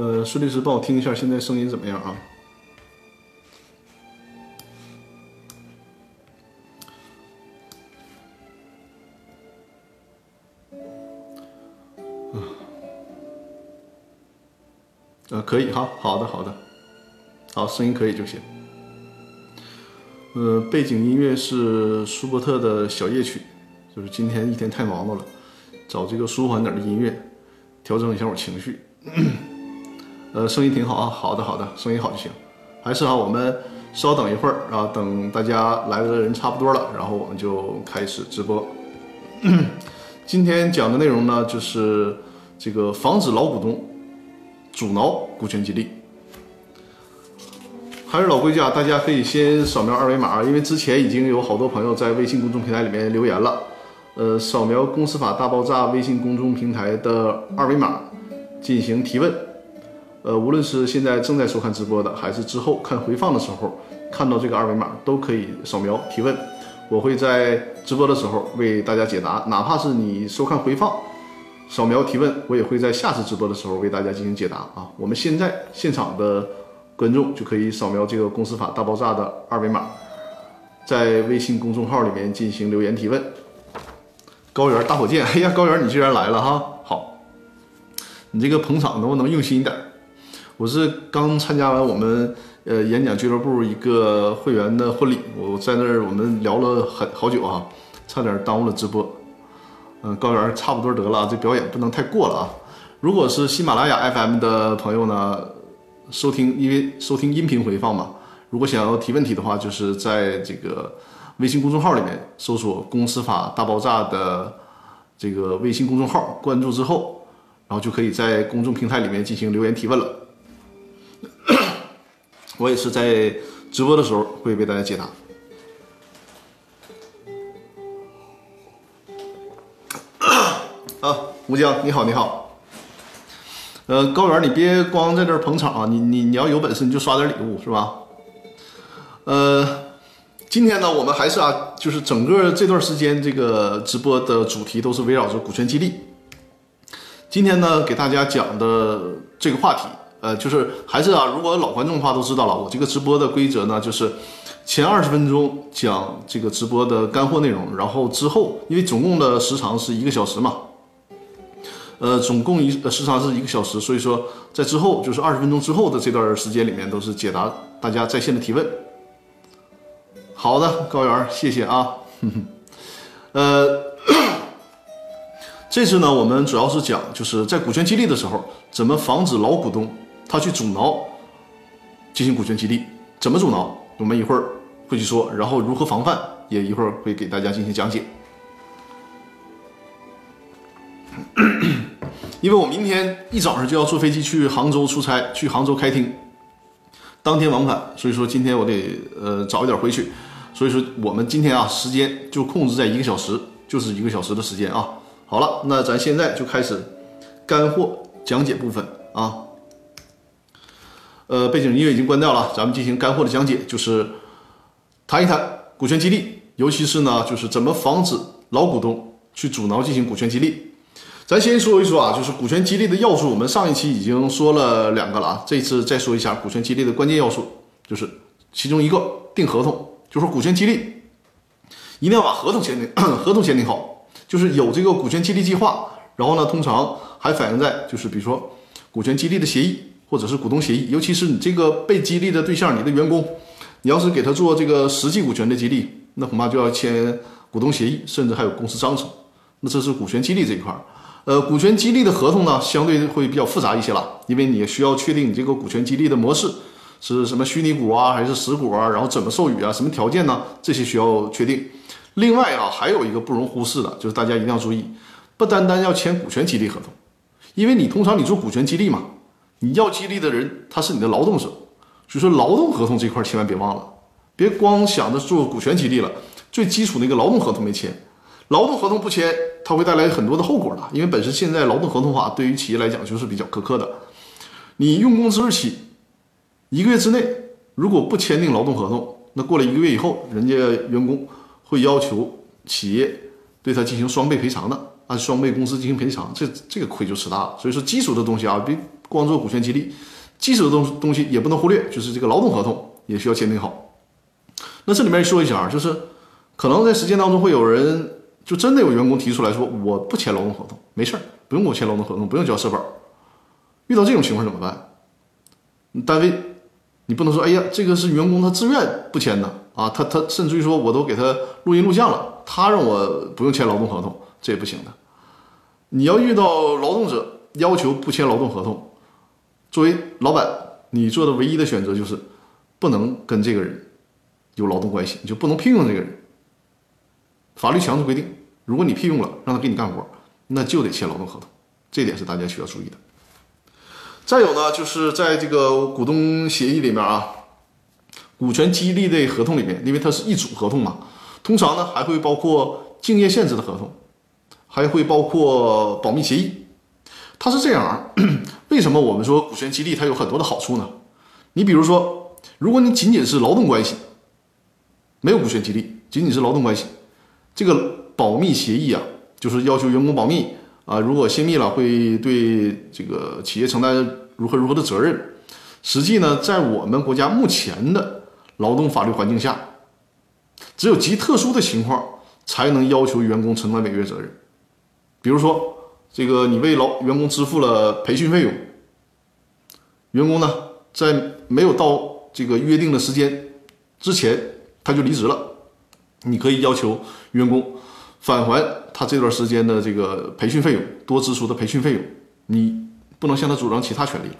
呃，孙律师帮我听一下，现在声音怎么样啊？呃，可以哈，好的好的，好，声音可以就行。呃，背景音乐是舒伯特的小夜曲，就是今天一天太忙碌了，找这个舒缓点的音乐，调整一下我情绪。呃，声音挺好啊，好的好的，声音好就行。还是啊，我们稍等一会儿啊，等大家来的人差不多了，然后我们就开始直播。今天讲的内容呢，就是这个防止老股东。阻挠股权激励，还是老规矩啊，大家可以先扫描二维码，因为之前已经有好多朋友在微信公众平台里面留言了。呃，扫描《公司法大爆炸》微信公众平台的二维码进行提问。呃，无论是现在正在收看直播的，还是之后看回放的时候看到这个二维码，都可以扫描提问。我会在直播的时候为大家解答，哪怕是你收看回放。扫描提问，我也会在下次直播的时候为大家进行解答啊。我们现在现场的观众就可以扫描这个《公司法大爆炸》的二维码，在微信公众号里面进行留言提问。高原大火箭，哎呀，高原你居然来了哈！好，你这个捧场能不能用心一点？我是刚参加完我们呃演讲俱乐部一个会员的婚礼，我在那儿我们聊了很好久啊，差点耽误了直播。嗯，高原差不多得了，这表演不能太过了啊！如果是喜马拉雅 FM 的朋友呢，收听因为收听音频回放嘛，如果想要提问题的话，就是在这个微信公众号里面搜索“公司法大爆炸”的这个微信公众号，关注之后，然后就可以在公众平台里面进行留言提问了。我也是在直播的时候会为大家解答。啊，吴江，你好，你好。呃，高原，你别光在这捧场啊，你你你要有本事你就刷点礼物是吧？呃，今天呢，我们还是啊，就是整个这段时间这个直播的主题都是围绕着股权激励。今天呢，给大家讲的这个话题，呃，就是还是啊，如果老观众的话都知道了，我这个直播的规则呢，就是前二十分钟讲这个直播的干货内容，然后之后因为总共的时长是一个小时嘛。呃，总共一时长是一个小时，所以说在之后就是二十分钟之后的这段时间里面，都是解答大家在线的提问。好的，高原，谢谢啊。呃，这次呢，我们主要是讲就是在股权激励的时候，怎么防止老股东他去阻挠进行股权激励，怎么阻挠，我们一会儿会去说，然后如何防范，也一会儿会给大家进行讲解。因为我明天一早上就要坐飞机去杭州出差，去杭州开庭，当天往返，所以说今天我得呃早一点回去，所以说我们今天啊时间就控制在一个小时，就是一个小时的时间啊。好了，那咱现在就开始干货讲解部分啊。呃，背景音乐已经关掉了，咱们进行干货的讲解，就是谈一谈股权激励，尤其是呢就是怎么防止老股东去阻挠进行股权激励。咱先说一说啊，就是股权激励的要素。我们上一期已经说了两个了啊，这次再说一下股权激励的关键要素，就是其中一个定合同，就是股权激励一定要把合同签订，合同签订好，就是有这个股权激励计划，然后呢，通常还反映在就是比如说股权激励的协议或者是股东协议，尤其是你这个被激励的对象，你的员工，你要是给他做这个实际股权的激励，那恐怕就要签股东协议，甚至还有公司章程，那这是股权激励这一块儿。呃，股权激励的合同呢，相对会比较复杂一些了，因为你需要确定你这个股权激励的模式是什么虚拟股啊，还是实股啊，然后怎么授予啊，什么条件呢？这些需要确定。另外啊，还有一个不容忽视的，就是大家一定要注意，不单单要签股权激励合同，因为你通常你做股权激励嘛，你要激励的人他是你的劳动者，所以说劳动合同这块千万别忘了，别光想着做股权激励了，最基础的一个劳动合同没签。劳动合同不签，它会带来很多的后果的。因为本身现在劳动合同法对于企业来讲就是比较苛刻的。你用工之日起一个月之内，如果不签订劳动合同，那过了一个月以后，人家员工会要求企业对他进行双倍赔偿的，按双倍工资进行赔偿，这这个亏就吃大了。所以说基础的东西啊，别光做股权激励，基础的东东西也不能忽略，就是这个劳动合同也需要签订好。那这里面说一下啊，就是可能在实践当中会有人就真的有员工提出来说，我不签劳动合同，没事儿，不用给我签劳动合同，不用交社保。遇到这种情况怎么办？单位你不能说，哎呀，这个是员工他自愿不签的啊，他他甚至于说我都给他录音录像了，他让我不用签劳动合同，这也不行的。你要遇到劳动者要求不签劳动合同，作为老板，你做的唯一的选择就是不能跟这个人有劳动关系，你就不能聘用这个人。法律强制规定，如果你聘用了，让他给你干活，那就得签劳动合同，这点是大家需要注意的。再有呢，就是在这个股东协议里面啊，股权激励的合同里面，因为它是一组合同嘛，通常呢还会包括竞业限制的合同。还会包括保密协议，它是这样啊？为什么我们说股权激励它有很多的好处呢？你比如说，如果你仅仅是劳动关系，没有股权激励，仅仅是劳动关系，这个保密协议啊，就是要求员工保密啊，如果泄密了，会对这个企业承担如何如何的责任。实际呢，在我们国家目前的劳动法律环境下，只有极特殊的情况才能要求员工承担违约责任。比如说，这个你为劳员工支付了培训费用，员工呢在没有到这个约定的时间之前他就离职了，你可以要求员工返还他这段时间的这个培训费用，多支出的培训费用，你不能向他主张其他权利了。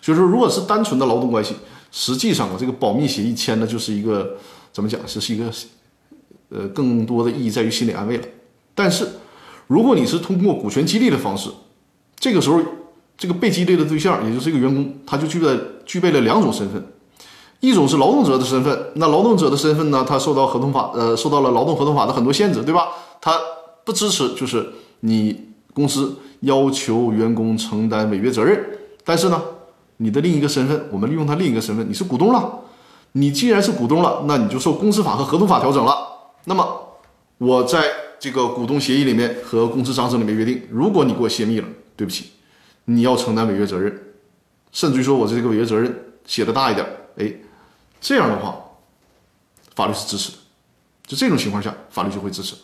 所以说，如果是单纯的劳动关系，实际上啊，这个保密协议签的就是一个怎么讲，这是一个呃更多的意义在于心理安慰了，但是。如果你是通过股权激励的方式，这个时候，这个被激励的对象，也就是这个员工，他就具备具备了两种身份，一种是劳动者的身份，那劳动者的身份呢，他受到合同法，呃，受到了劳动合同法的很多限制，对吧？他不支持，就是你公司要求员工承担违约责任，但是呢，你的另一个身份，我们利用他另一个身份，你是股东了，你既然是股东了，那你就受公司法和合同法调整了，那么我在。这个股东协议里面和公司章程里面约定，如果你给我泄密了，对不起，你要承担违约责任，甚至于说我这个违约责任写的大一点，哎，这样的话，法律是支持的，就这种情况下，法律就会支持，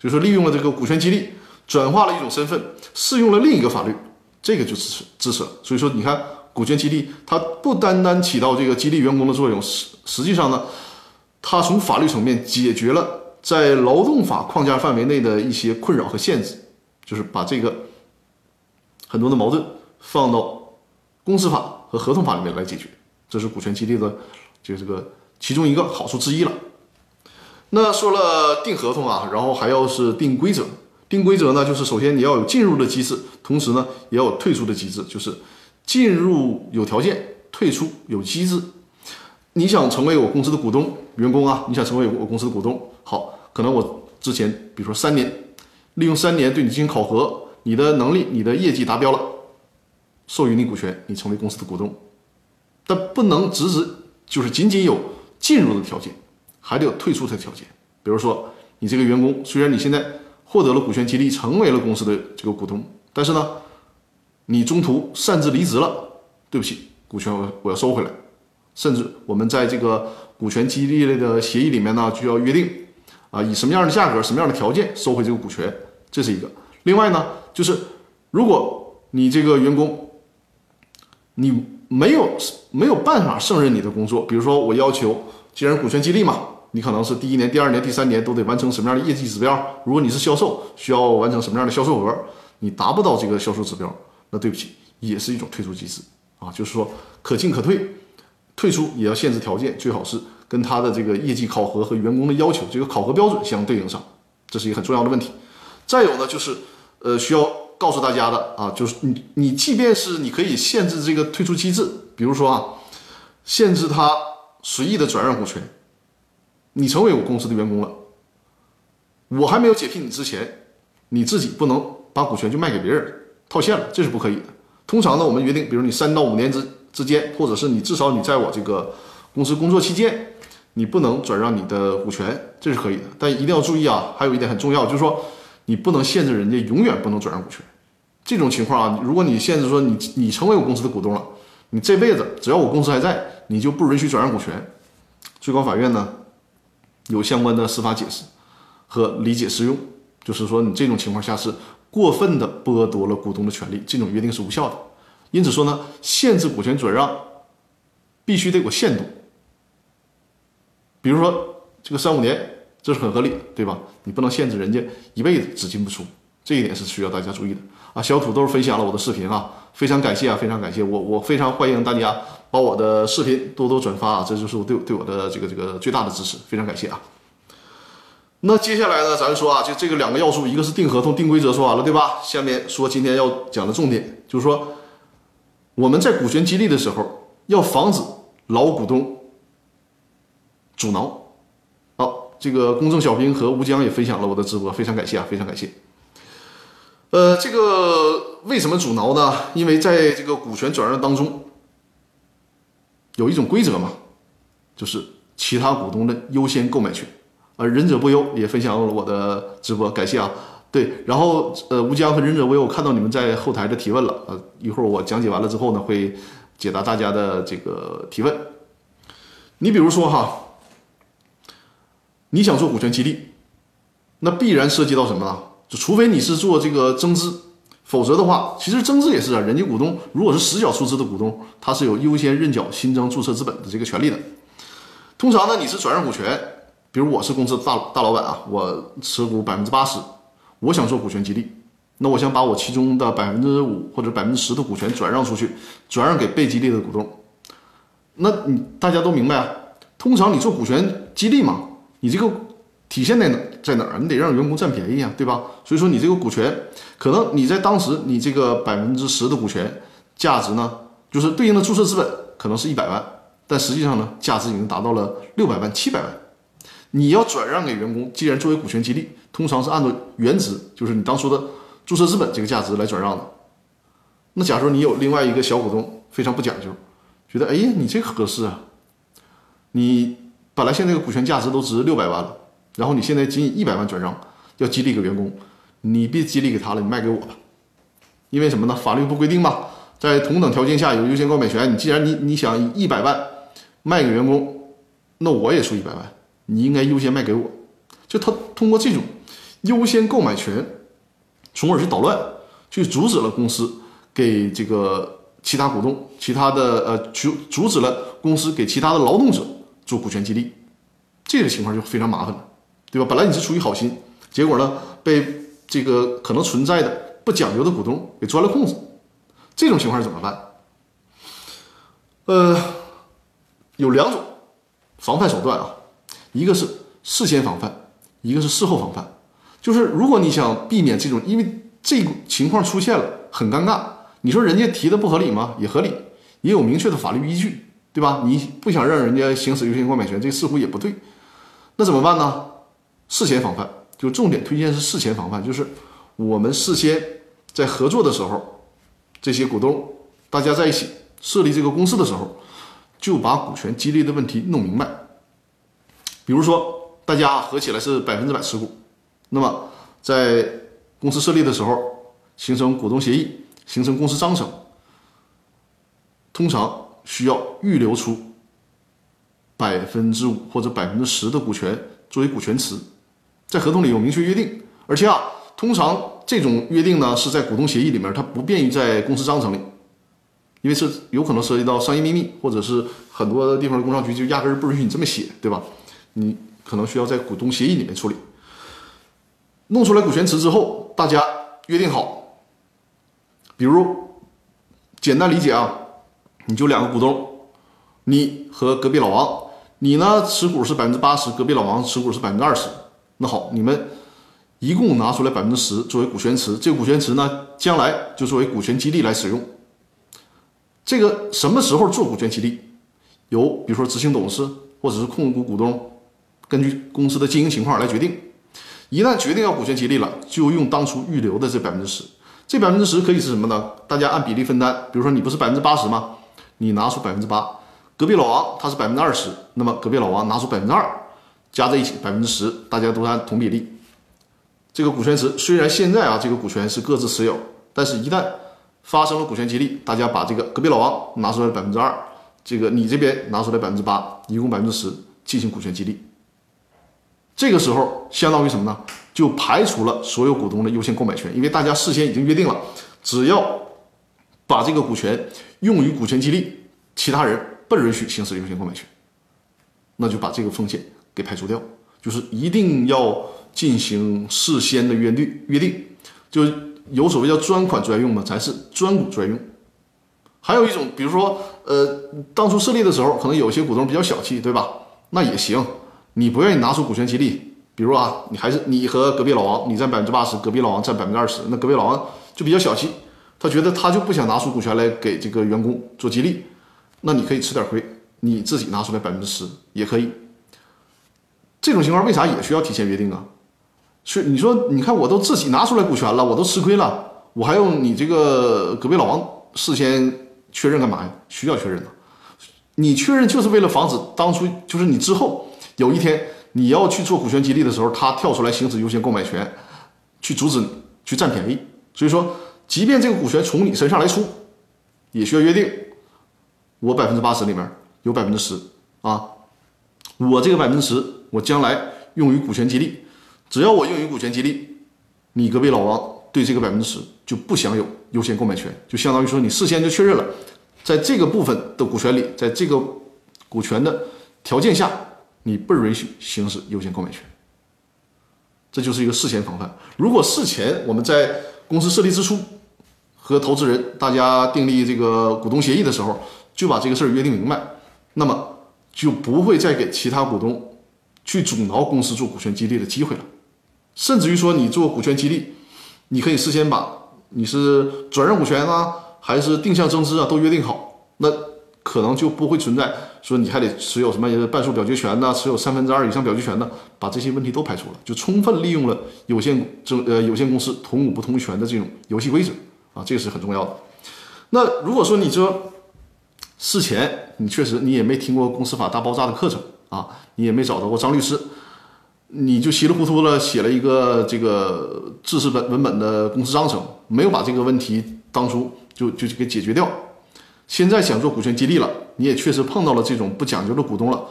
就是利用了这个股权激励，转化了一种身份，适用了另一个法律，这个就支持支持了。所以说，你看股权激励，它不单单起到这个激励员工的作用，实实际上呢，它从法律层面解决了。在劳动法框架范围内的一些困扰和限制，就是把这个很多的矛盾放到公司法和合同法里面来解决，这是股权激励的就这个其中一个好处之一了。那说了定合同啊，然后还要是定规则。定规则呢，就是首先你要有进入的机制，同时呢也要有退出的机制，就是进入有条件，退出有机制。你想成为我公司的股东员工啊，你想成为我公司的股东，好。可能我之前，比如说三年，利用三年对你进行考核，你的能力、你的业绩达标了，授予你股权，你成为公司的股东。但不能只只就是仅仅有进入的条件，还得有退出的条件。比如说，你这个员工虽然你现在获得了股权激励，成为了公司的这个股东，但是呢，你中途擅自离职了，对不起，股权我我要收回来。甚至我们在这个股权激励类的协议里面呢，就要约定。啊，以什么样的价格、什么样的条件收回这个股权，这是一个。另外呢，就是如果你这个员工，你没有没有办法胜任你的工作，比如说我要求，既然股权激励嘛，你可能是第一年、第二年、第三年都得完成什么样的业绩指标。如果你是销售，需要完成什么样的销售额，你达不到这个销售指标，那对不起，也是一种退出机制啊，就是说可进可退，退出也要限制条件，最好是。跟他的这个业绩考核和员工的要求，这个考核标准相对应上，这是一个很重要的问题。再有呢，就是呃需要告诉大家的啊，就是你你即便是你可以限制这个退出机制，比如说啊，限制他随意的转让股权，你成为我公司的员工了，我还没有解聘你之前，你自己不能把股权就卖给别人套现了，这是不可以的。通常呢，我们约定，比如你三到五年之之间，或者是你至少你在我这个公司工作期间。你不能转让你的股权，这是可以的，但一定要注意啊！还有一点很重要，就是说你不能限制人家永远不能转让股权，这种情况啊，如果你限制说你你成为我公司的股东了，你这辈子只要我公司还在，你就不允许转让股权。最高法院呢有相关的司法解释和理解适用，就是说你这种情况下是过分的剥夺了股东的权利，这种约定是无效的。因此说呢，限制股权转让必须得有限度。比如说这个三五年，这是很合理的，对吧？你不能限制人家一辈子只进不出，这一点是需要大家注意的啊。小土豆分享了我的视频啊，非常感谢啊，非常感谢我，我非常欢迎大家把我的视频多多转发啊，这就是我对对我的这个这个最大的支持，非常感谢啊。那接下来呢，咱说啊，就这个两个要素，一个是定合同、定规则，说完了，对吧？下面说今天要讲的重点，就是说我们在股权激励的时候，要防止老股东。阻挠，好，这个公正小兵和吴江也分享了我的直播，非常感谢啊，非常感谢。呃，这个为什么阻挠呢？因为在这个股权转让当中，有一种规则嘛，就是其他股东的优先购买权。呃，忍者不忧也分享了我的直播，感谢啊。对，然后呃，吴江和忍者不忧，我看到你们在后台的提问了，呃，一会儿我讲解完了之后呢，会解答大家的这个提问。你比如说哈。你想做股权激励，那必然涉及到什么呢？就除非你是做这个增资，否则的话，其实增资也是啊。人家股东如果是实缴出资的股东，他是有优先认缴新增注册资本的这个权利的。通常呢，你是转让股权，比如我是公司的大大老板啊，我持股百分之八十，我想做股权激励，那我想把我其中的百分之五或者百分之十的股权转让出去，转让给被激励的股东。那你大家都明白啊？通常你做股权激励嘛。你这个体现在哪在哪儿？你得让员工占便宜啊，对吧？所以说你这个股权，可能你在当时你这个百分之十的股权价值呢，就是对应的注册资本可能是一百万，但实际上呢，价值已经达到了六百万、七百万。你要转让给员工，既然作为股权激励，通常是按照原值，就是你当初的注册资本这个价值来转让的。那假如你有另外一个小股东非常不讲究，觉得哎呀你这个合适啊，你。本来现在这个股权价值都值六百万了，然后你现在仅一百万转让，要激励给员工，你别激励给他了，你卖给我吧。因为什么呢？法律不规定嘛，在同等条件下有优先购买权。你既然你你想以一百万卖给员工，那我也出一百万，你应该优先卖给我。就他通过这种优先购买权，从而去捣乱，去阻止了公司给这个其他股东、其他的呃阻阻止了公司给其他的劳动者。做股权激励，这个情况就非常麻烦了，对吧？本来你是出于好心，结果呢被这个可能存在的不讲究的股东给钻了空子，这种情况怎么办？呃，有两种防范手段啊，一个是事先防范，一个是事后防范。就是如果你想避免这种，因为这个情况出现了很尴尬，你说人家提的不合理吗？也合理，也有明确的法律依据。对吧？你不想让人家行使优先购买权，这似乎也不对。那怎么办呢？事前防范，就重点推荐是事前防范，就是我们事先在合作的时候，这些股东大家在一起设立这个公司的时候，就把股权激励的问题弄明白。比如说，大家合起来是百分之百持股，那么在公司设立的时候形成股东协议，形成公司章程，通常。需要预留出百分之五或者百分之十的股权作为股权池，在合同里有明确约定，而且啊，通常这种约定呢是在股东协议里面，它不便于在公司章程里，因为是有可能涉及到商业秘密，或者是很多地方的工商局就压根儿不允许你这么写，对吧？你可能需要在股东协议里面处理。弄出来股权池之后，大家约定好，比如简单理解啊。你就两个股东，你和隔壁老王，你呢持股是百分之八十，隔壁老王持股是百分之二十。那好，你们一共拿出来百分之十作为股权池，这个股权池呢，将来就作为股权激励来使用。这个什么时候做股权激励？由比如说执行董事或者是控股股东，根据公司的经营情况来决定。一旦决定要股权激励了，就用当初预留的这百分之十。这百分之十可以是什么呢？大家按比例分担。比如说你不是百分之八十吗？你拿出百分之八，隔壁老王他是百分之二十，那么隔壁老王拿出百分之二，加在一起百分之十，大家都按同比例。这个股权池虽然现在啊这个股权是各自持有，但是，一旦发生了股权激励，大家把这个隔壁老王拿出来百分之二，这个你这边拿出来百分之八，一共百分之十进行股权激励。这个时候相当于什么呢？就排除了所有股东的优先购买权，因为大家事先已经约定了，只要把这个股权用于股权激励，其他人不允许行使优先购买权，那就把这个风险给排除掉。就是一定要进行事先的约定，约定就有所谓叫专款专用嘛，咱是专股专用。还有一种，比如说，呃，当初设立的时候，可能有些股东比较小气，对吧？那也行，你不愿意拿出股权激励，比如啊，你还是你和隔壁老王，你占百分之八十，隔壁老王占百分之二十，那隔壁老王就比较小气，他觉得他就不想拿出股权来给这个员工做激励，那你可以吃点亏，你自己拿出来百分之十也可以。这种情况为啥也需要提前约定啊？是你说，你看我都自己拿出来股权了，我都吃亏了，我还用你这个隔壁老王事先确认干嘛呀？需要确认的。你确认就是为了防止当初就是你之后有一天你要去做股权激励的时候，他跳出来行使优先购买权，去阻止你去占便宜。所以说，即便这个股权从你身上来出，也需要约定，我百分之八十里面有百分之十啊，我这个百分之十。我将来用于股权激励，只要我用于股权激励，你隔壁老王对这个百分之十就不享有优先购买权，就相当于说你事先就确认了，在这个部分的股权里，在这个股权的条件下，你不允许行使优先购买权。这就是一个事前防范。如果事前我们在公司设立之初和投资人大家订立这个股东协议的时候，就把这个事儿约定明白，那么就不会再给其他股东。去阻挠公司做股权激励的机会了，甚至于说你做股权激励，你可以事先把你是转让股权啊，还是定向增资啊，都约定好，那可能就不会存在说你还得持有什么半数表决权呐，持有三分之二以上表决权的，把这些问题都排除了，就充分利用了有限证呃有限公司同股不同权的这种游戏规则啊，这个是很重要的。那如果说你说事前你确实你也没听过公司法大爆炸的课程。啊，你也没找到过张律师，你就稀里糊涂的写了一个这个制式本文本的公司章程，没有把这个问题当初就就给解决掉。现在想做股权激励了，你也确实碰到了这种不讲究的股东了，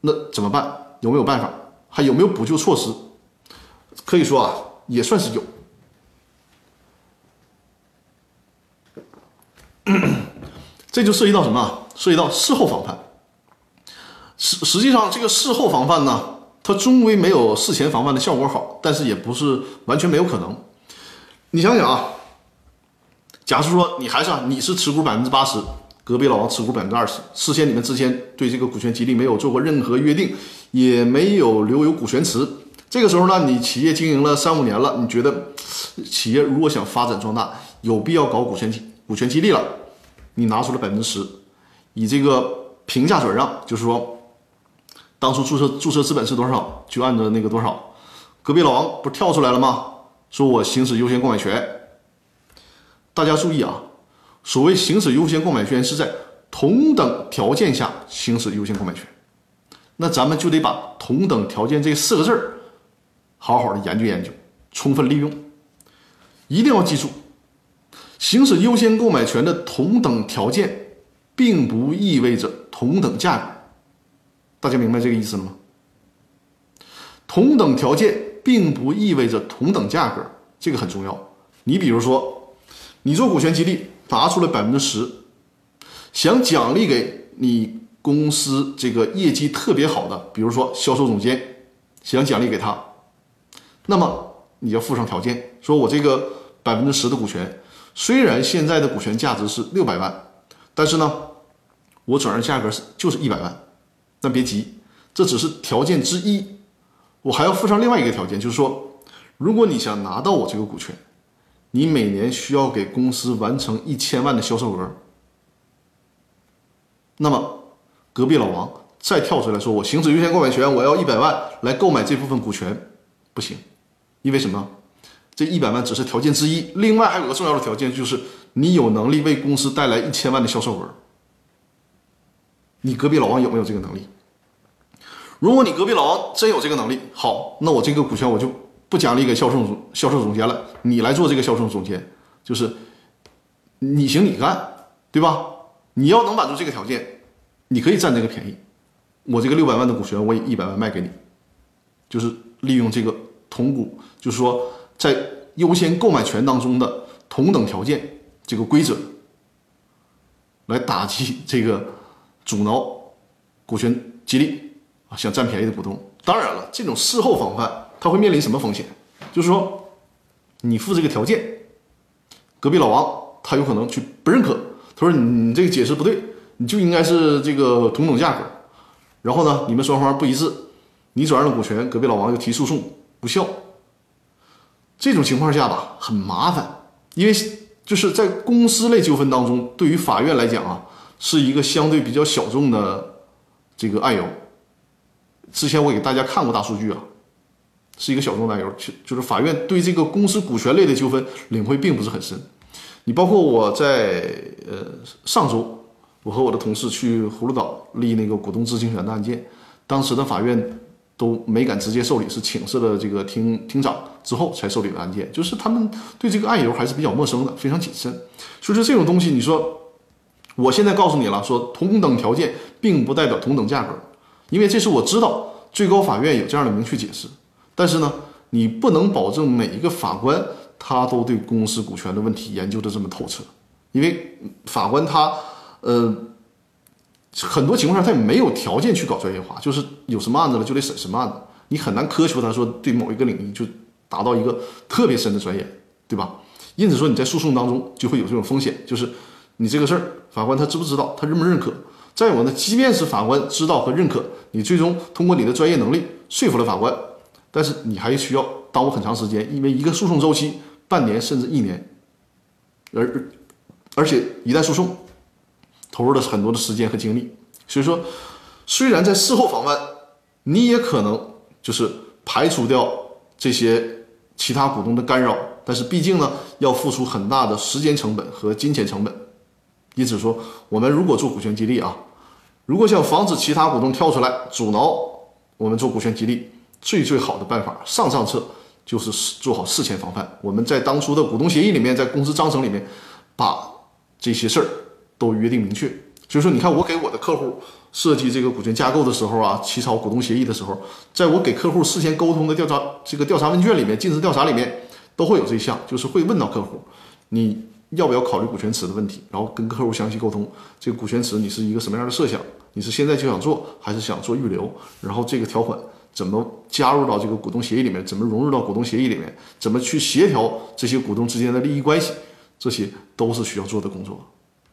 那怎么办？有没有办法？还有没有补救措施？可以说啊，也算是有。这就涉及到什么？涉及到事后防范。实实际上，这个事后防范呢，它终归没有事前防范的效果好，但是也不是完全没有可能。你想想啊，假设说你还是啊你是持股百分之八十，隔壁老王持股百分之二十，事先你们之间对这个股权激励没有做过任何约定，也没有留有股权池。这个时候呢，你企业经营了三五年了，你觉得企业如果想发展壮大，有必要搞股权激股权激励了，你拿出了百分之十，以这个平价转让，就是说。当初注册注册资本是多少，就按照那个多少。隔壁老王不是跳出来了吗？说我行使优先购买权。大家注意啊，所谓行使优先购买权是在同等条件下行使优先购买权。那咱们就得把同等条件这四个字儿好好的研究研究，充分利用。一定要记住，行使优先购买权的同等条件，并不意味着同等价格。大家明白这个意思了吗？同等条件并不意味着同等价格，这个很重要。你比如说，你做股权激励拿出了百分之十，想奖励给你公司这个业绩特别好的，比如说销售总监，想奖励给他，那么你要附上条件，说我这个百分之十的股权，虽然现在的股权价值是六百万，但是呢，我转让价格是就是一百万。但别急，这只是条件之一，我还要附上另外一个条件，就是说，如果你想拿到我这个股权，你每年需要给公司完成一千万的销售额，那么隔壁老王再跳出来说，我行使优先购买权，我要一百万来购买这部分股权，不行，因为什么？这一百万只是条件之一，另外还有个重要的条件，就是你有能力为公司带来一千万的销售额。你隔壁老王有没有这个能力？如果你隔壁老王真有这个能力，好，那我这个股权我就不奖励给销售总销售总监了，你来做这个销售总监，就是你行你干，对吧？你要能满足这个条件，你可以占这个便宜。我这个六百万的股权，我以一百万卖给你，就是利用这个同股，就是说在优先购买权当中的同等条件这个规则，来打击这个阻挠股权激励啊想占便宜的股东。当然了，这种事后防范，它会面临什么风险？就是说，你付这个条件，隔壁老王他有可能去不认可，他说你这个解释不对，你就应该是这个同等价格。然后呢，你们双方不一致，你转让了股权，隔壁老王又提诉讼无效。这种情况下吧，很麻烦，因为就是在公司类纠纷当中，对于法院来讲啊，是一个相对比较小众的这个案由。之前我给大家看过大数据啊，是一个小众案由，就就是法院对这个公司股权类的纠纷领会并不是很深。你包括我在呃上周，我和我的同事去葫芦岛立那个股东知情权的案件，当时的法院都没敢直接受理，是请示了这个庭庭长之后才受理的案件，就是他们对这个案由还是比较陌生的，非常谨慎。所以说这种东西，你说我现在告诉你了，说同等条件并不代表同等价格。因为这是我知道最高法院有这样的明确解释，但是呢，你不能保证每一个法官他都对公司股权的问题研究的这么透彻，因为法官他呃很多情况下他也没有条件去搞专业化，就是有什么案子了就得审什么案子，你很难苛求他说对某一个领域就达到一个特别深的专业，对吧？因此说你在诉讼当中就会有这种风险，就是你这个事儿法官他知不知道，他认不认可？再有呢，即便是法官知道和认可，你最终通过你的专业能力说服了法官，但是你还需要耽误很长时间，因为一个诉讼周期半年甚至一年，而而且一旦诉讼，投入了很多的时间和精力，所以说，虽然在事后防范，你也可能就是排除掉这些其他股东的干扰，但是毕竟呢，要付出很大的时间成本和金钱成本，因此说，我们如果做股权激励啊。如果想防止其他股东跳出来阻挠我们做股权激励，最最好的办法，上上策就是做好事前防范。我们在当初的股东协议里面，在公司章程里面，把这些事儿都约定明确。就是说，你看我给我的客户设计这个股权架构的时候啊，起草股东协议的时候，在我给客户事先沟通的调查这个调查问卷里面，尽职调查里面都会有这项，就是会问到客户，你。要不要考虑股权池的问题？然后跟客户详细沟通，这个股权池你是一个什么样的设想？你是现在就想做，还是想做预留？然后这个条款怎么加入到这个股东协议里面？怎么融入到股东协议里面？怎么去协调这些股东之间的利益关系？这些都是需要做的工作。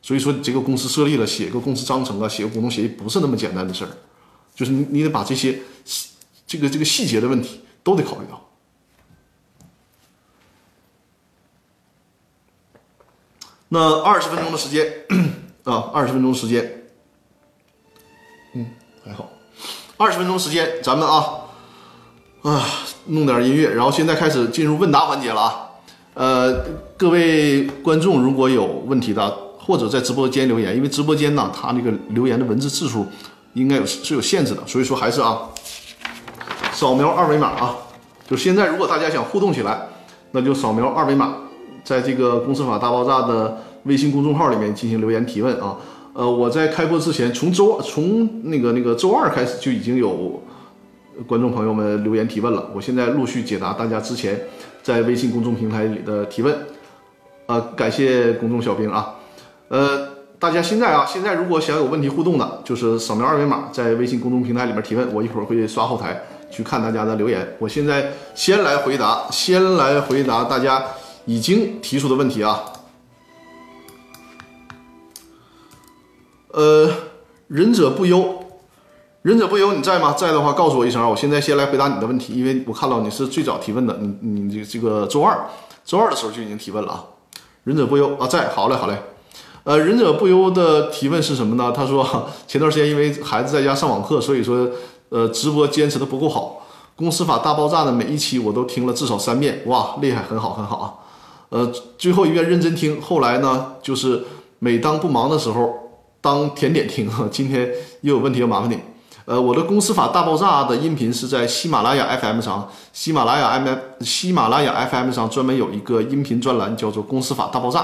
所以说，这个公司设立了，写个公司章程啊，写个股东协议不是那么简单的事儿，就是你你得把这些这个这个细节的问题都得考虑到。那二十分钟的时间啊，二十分钟时间，嗯，还好，二十分钟时间，咱们啊啊弄点音乐，然后现在开始进入问答环节了啊。呃，各位观众如果有问题的，或者在直播间留言，因为直播间呢，它那个留言的文字字数应该有是有限制的，所以说还是啊，扫描二维码啊。就现在，如果大家想互动起来，那就扫描二维码。在这个公司法大爆炸的微信公众号里面进行留言提问啊，呃，我在开播之前，从周从那个那个周二开始就已经有观众朋友们留言提问了，我现在陆续解答大家之前在微信公众平台里的提问，呃，感谢公众小兵啊，呃，大家现在啊，现在如果想有问题互动的，就是扫描二维码在微信公众平台里面提问，我一会儿会刷后台去看大家的留言，我现在先来回答，先来回答大家。已经提出的问题啊，呃，忍者不忧，忍者不忧，你在吗？在的话，告诉我一声啊。我现在先来回答你的问题，因为我看到你是最早提问的，你你这个这个周二，周二的时候就已经提问了啊。忍者不忧啊，在，好嘞，好嘞。呃，忍者不忧的提问是什么呢？他说前段时间因为孩子在家上网课，所以说呃直播坚持的不够好。公司法大爆炸的每一期我都听了至少三遍，哇，厉害，很好，很好啊。呃，最后一遍认真听，后来呢，就是每当不忙的时候当甜点听。今天又有问题要麻烦你。呃，我的公司法大爆炸的音频是在喜马拉雅 FM 上，喜马拉雅 M 喜马拉雅 FM 上专门有一个音频专栏，叫做《公司法大爆炸》，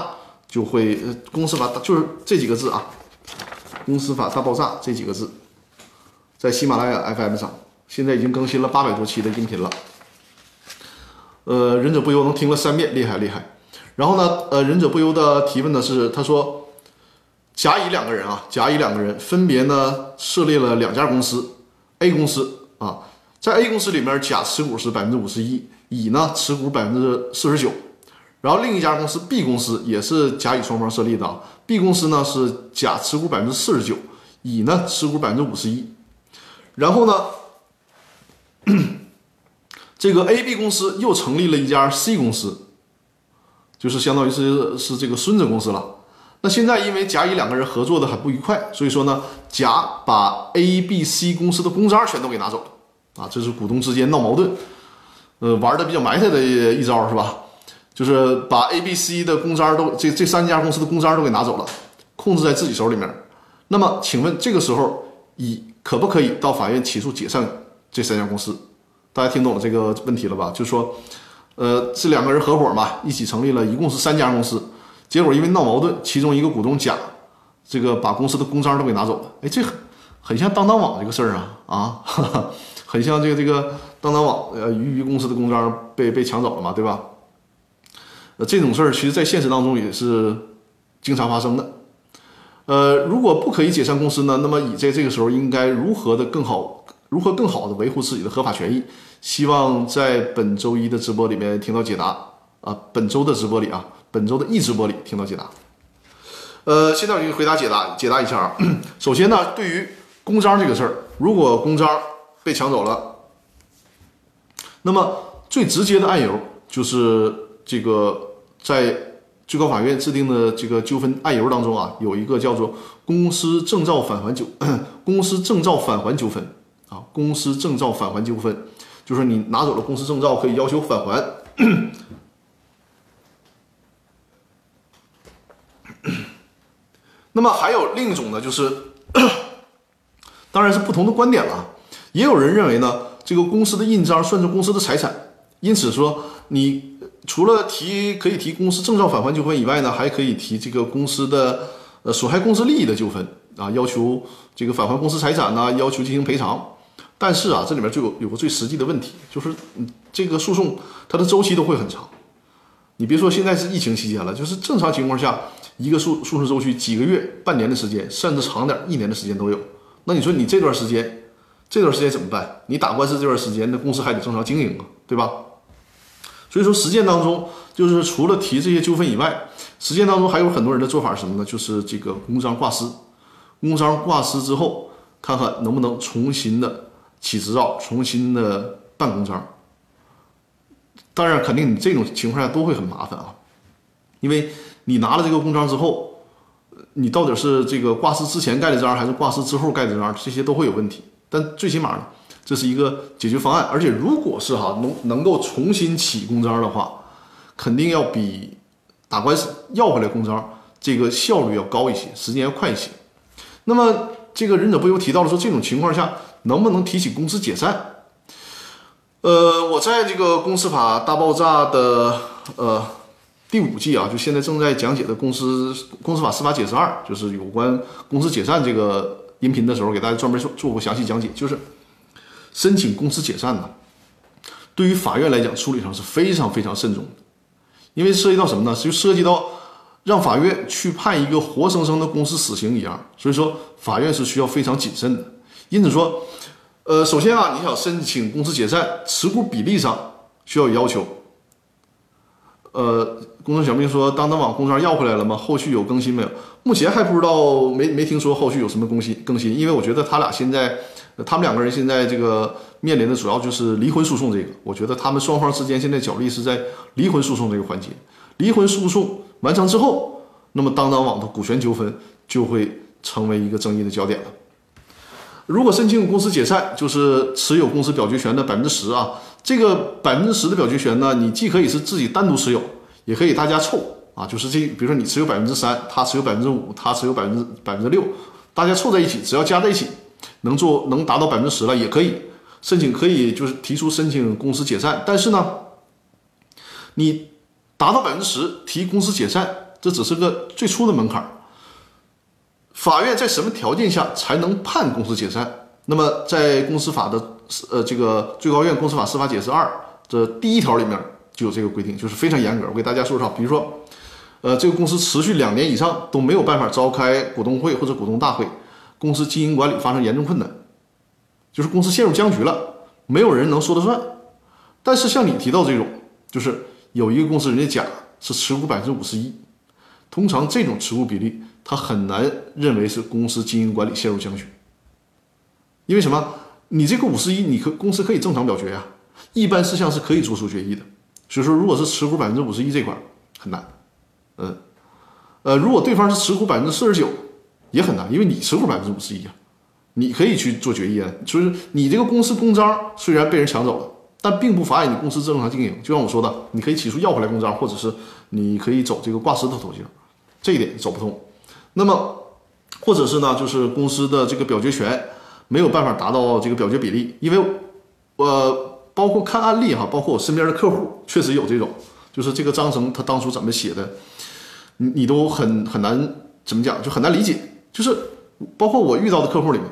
就会呃，公司法就是这几个字啊，《公司法大爆炸》这几个字，在喜马拉雅 FM 上，现在已经更新了八百多期的音频了。呃，忍者不忧能听了三遍，厉害厉害。然后呢，呃，忍者不忧的提问呢是，他说。甲乙两个人啊，甲乙两个人分别呢设立了两家公司，A 公司啊，在 A 公司里面，甲持股是百分之五十一，乙呢持股百分之四十九。然后另一家公司 B 公司也是甲乙双方设立的，B 公司呢是甲持股百分之四十九，乙呢持股百分之五十一。然后呢，这个 A、B 公司又成立了一家 C 公司，就是相当于是是这个孙子公司了。那现在因为甲乙两个人合作的很不愉快，所以说呢，甲把 A、B、C 公司的公章全都给拿走了啊，这是股东之间闹矛盾，呃，玩的比较埋汰的一招是吧？就是把 A、B、C 的公章都这这三家公司的公章都给拿走了，控制在自己手里面。那么请问这个时候乙可不可以到法院起诉解散这三家公司？大家听懂了这个问题了吧？就是说，呃，这两个人合伙嘛，一起成立了一共是三家公司。结果因为闹矛盾，其中一个股东甲，这个把公司的公章都给拿走了。哎，这很很像当当网这个事儿啊啊，很像这个这个当当网呃鱼鱼公司的公章被被抢走了嘛，对吧？呃，这种事儿其实在现实当中也是经常发生的。呃，如果不可以解散公司呢，那么乙在这个时候应该如何的更好，如何更好的维护自己的合法权益？希望在本周一的直播里面听到解答啊，本周的直播里啊。本周的一直播里听到解答，呃，现在我就回答解答解答一下啊。首先呢，对于公章这个事儿，如果公章被抢走了，那么最直接的案由就是这个在最高法院制定的这个纠纷案由当中啊，有一个叫做公司证照返还纠 公司证照返还纠纷啊，公司证照返还纠纷，就是你拿走了公司证照，可以要求返还。那么还有另一种呢，就是，当然是不同的观点了。也有人认为呢，这个公司的印章算是公司的财产，因此说你除了提可以提公司证照返还纠纷以外呢，还可以提这个公司的呃损害公司利益的纠纷啊，要求这个返还公司财产呢，要求进行赔偿。但是啊，这里面就有有个最实际的问题，就是嗯，这个诉讼它的周期都会很长。你别说现在是疫情期间了，就是正常情况下。一个诉诉讼周期几个月、半年的时间，甚至长点一年的时间都有。那你说你这段时间，这段时间怎么办？你打官司这段时间，那公司还得正常经营啊，对吧？所以说实践当中，就是除了提这些纠纷以外，实践当中还有很多人的做法是什么呢？就是这个公章挂失，公章挂失之后，看看能不能重新的起执照，重新的办公章。当然，肯定你这种情况下都会很麻烦啊，因为。你拿了这个公章之后，你到底是这个挂失之前盖的章，还是挂失之后盖的章？这些都会有问题。但最起码呢，这是一个解决方案。而且，如果是哈能能够重新起公章的话，肯定要比打官司要回来公章这个效率要高一些，时间要快一些。那么，这个忍者不由提到了说，这种情况下能不能提起公司解散？呃，我在这个公司法大爆炸的呃。第五季啊，就现在正在讲解的公司公司法司法解释二，就是有关公司解散这个音频的时候，给大家专门做做过详细讲解。就是申请公司解散呢，对于法院来讲处理上是非常非常慎重的，因为涉及到什么呢？就涉及到让法院去判一个活生生的公司死刑一样，所以说法院是需要非常谨慎的。因此说，呃，首先啊，你想申请公司解散，持股比例上需要有要求。呃，公众小兵说，当当网公章要回来了吗？后续有更新没有？目前还不知道，没没听说后续有什么更新更新。因为我觉得他俩现在，那他们两个人现在这个面临的主要就是离婚诉讼这个。我觉得他们双方之间现在角力是在离婚诉讼这个环节。离婚诉讼完成之后，那么当当网的股权纠纷就会成为一个争议的焦点了。如果申请公司解散，就是持有公司表决权的百分之十啊。这个百分之十的表决权呢，你既可以是自己单独持有，也可以大家凑啊，就是这，比如说你持有百分之三，他持有百分之五，他持有百分之百分之六，大家凑在一起，只要加在一起，能做能达到百分之十了也可以申请，可以就是提出申请公司解散。但是呢，你达到百分之十提公司解散，这只是个最初的门槛。法院在什么条件下才能判公司解散？那么在公司法的呃这个最高院公司法司法解释二这第一条里面就有这个规定，就是非常严格。我给大家说说，比如说，呃，这个公司持续两年以上都没有办法召开股东会或者股东大会，公司经营管理发生严重困难，就是公司陷入僵局了，没有人能说了算。但是像你提到这种，就是有一个公司人家甲是持股百分之五十一，通常这种持股比例。他很难认为是公司经营管理陷入僵局，因为什么？你这个五十一，你可公司可以正常表决呀，一般事项是可以做出决议的。所以说，如果是持股百分之五十一这块很难，嗯，呃，如果对方是持股百分之四十九，也很难，因为你持股百分之五十一啊，你可以去做决议啊。就是你这个公司公章虽然被人抢走了，但并不妨碍你公司正常经营。就像我说的，你可以起诉要回来公章，或者是你可以走这个挂失的途径，这一点走不通。那么，或者是呢，就是公司的这个表决权没有办法达到这个表决比例，因为，呃，包括看案例哈，包括我身边的客户确实有这种，就是这个章程他当初怎么写的，你你都很很难怎么讲，就很难理解。就是包括我遇到的客户里面，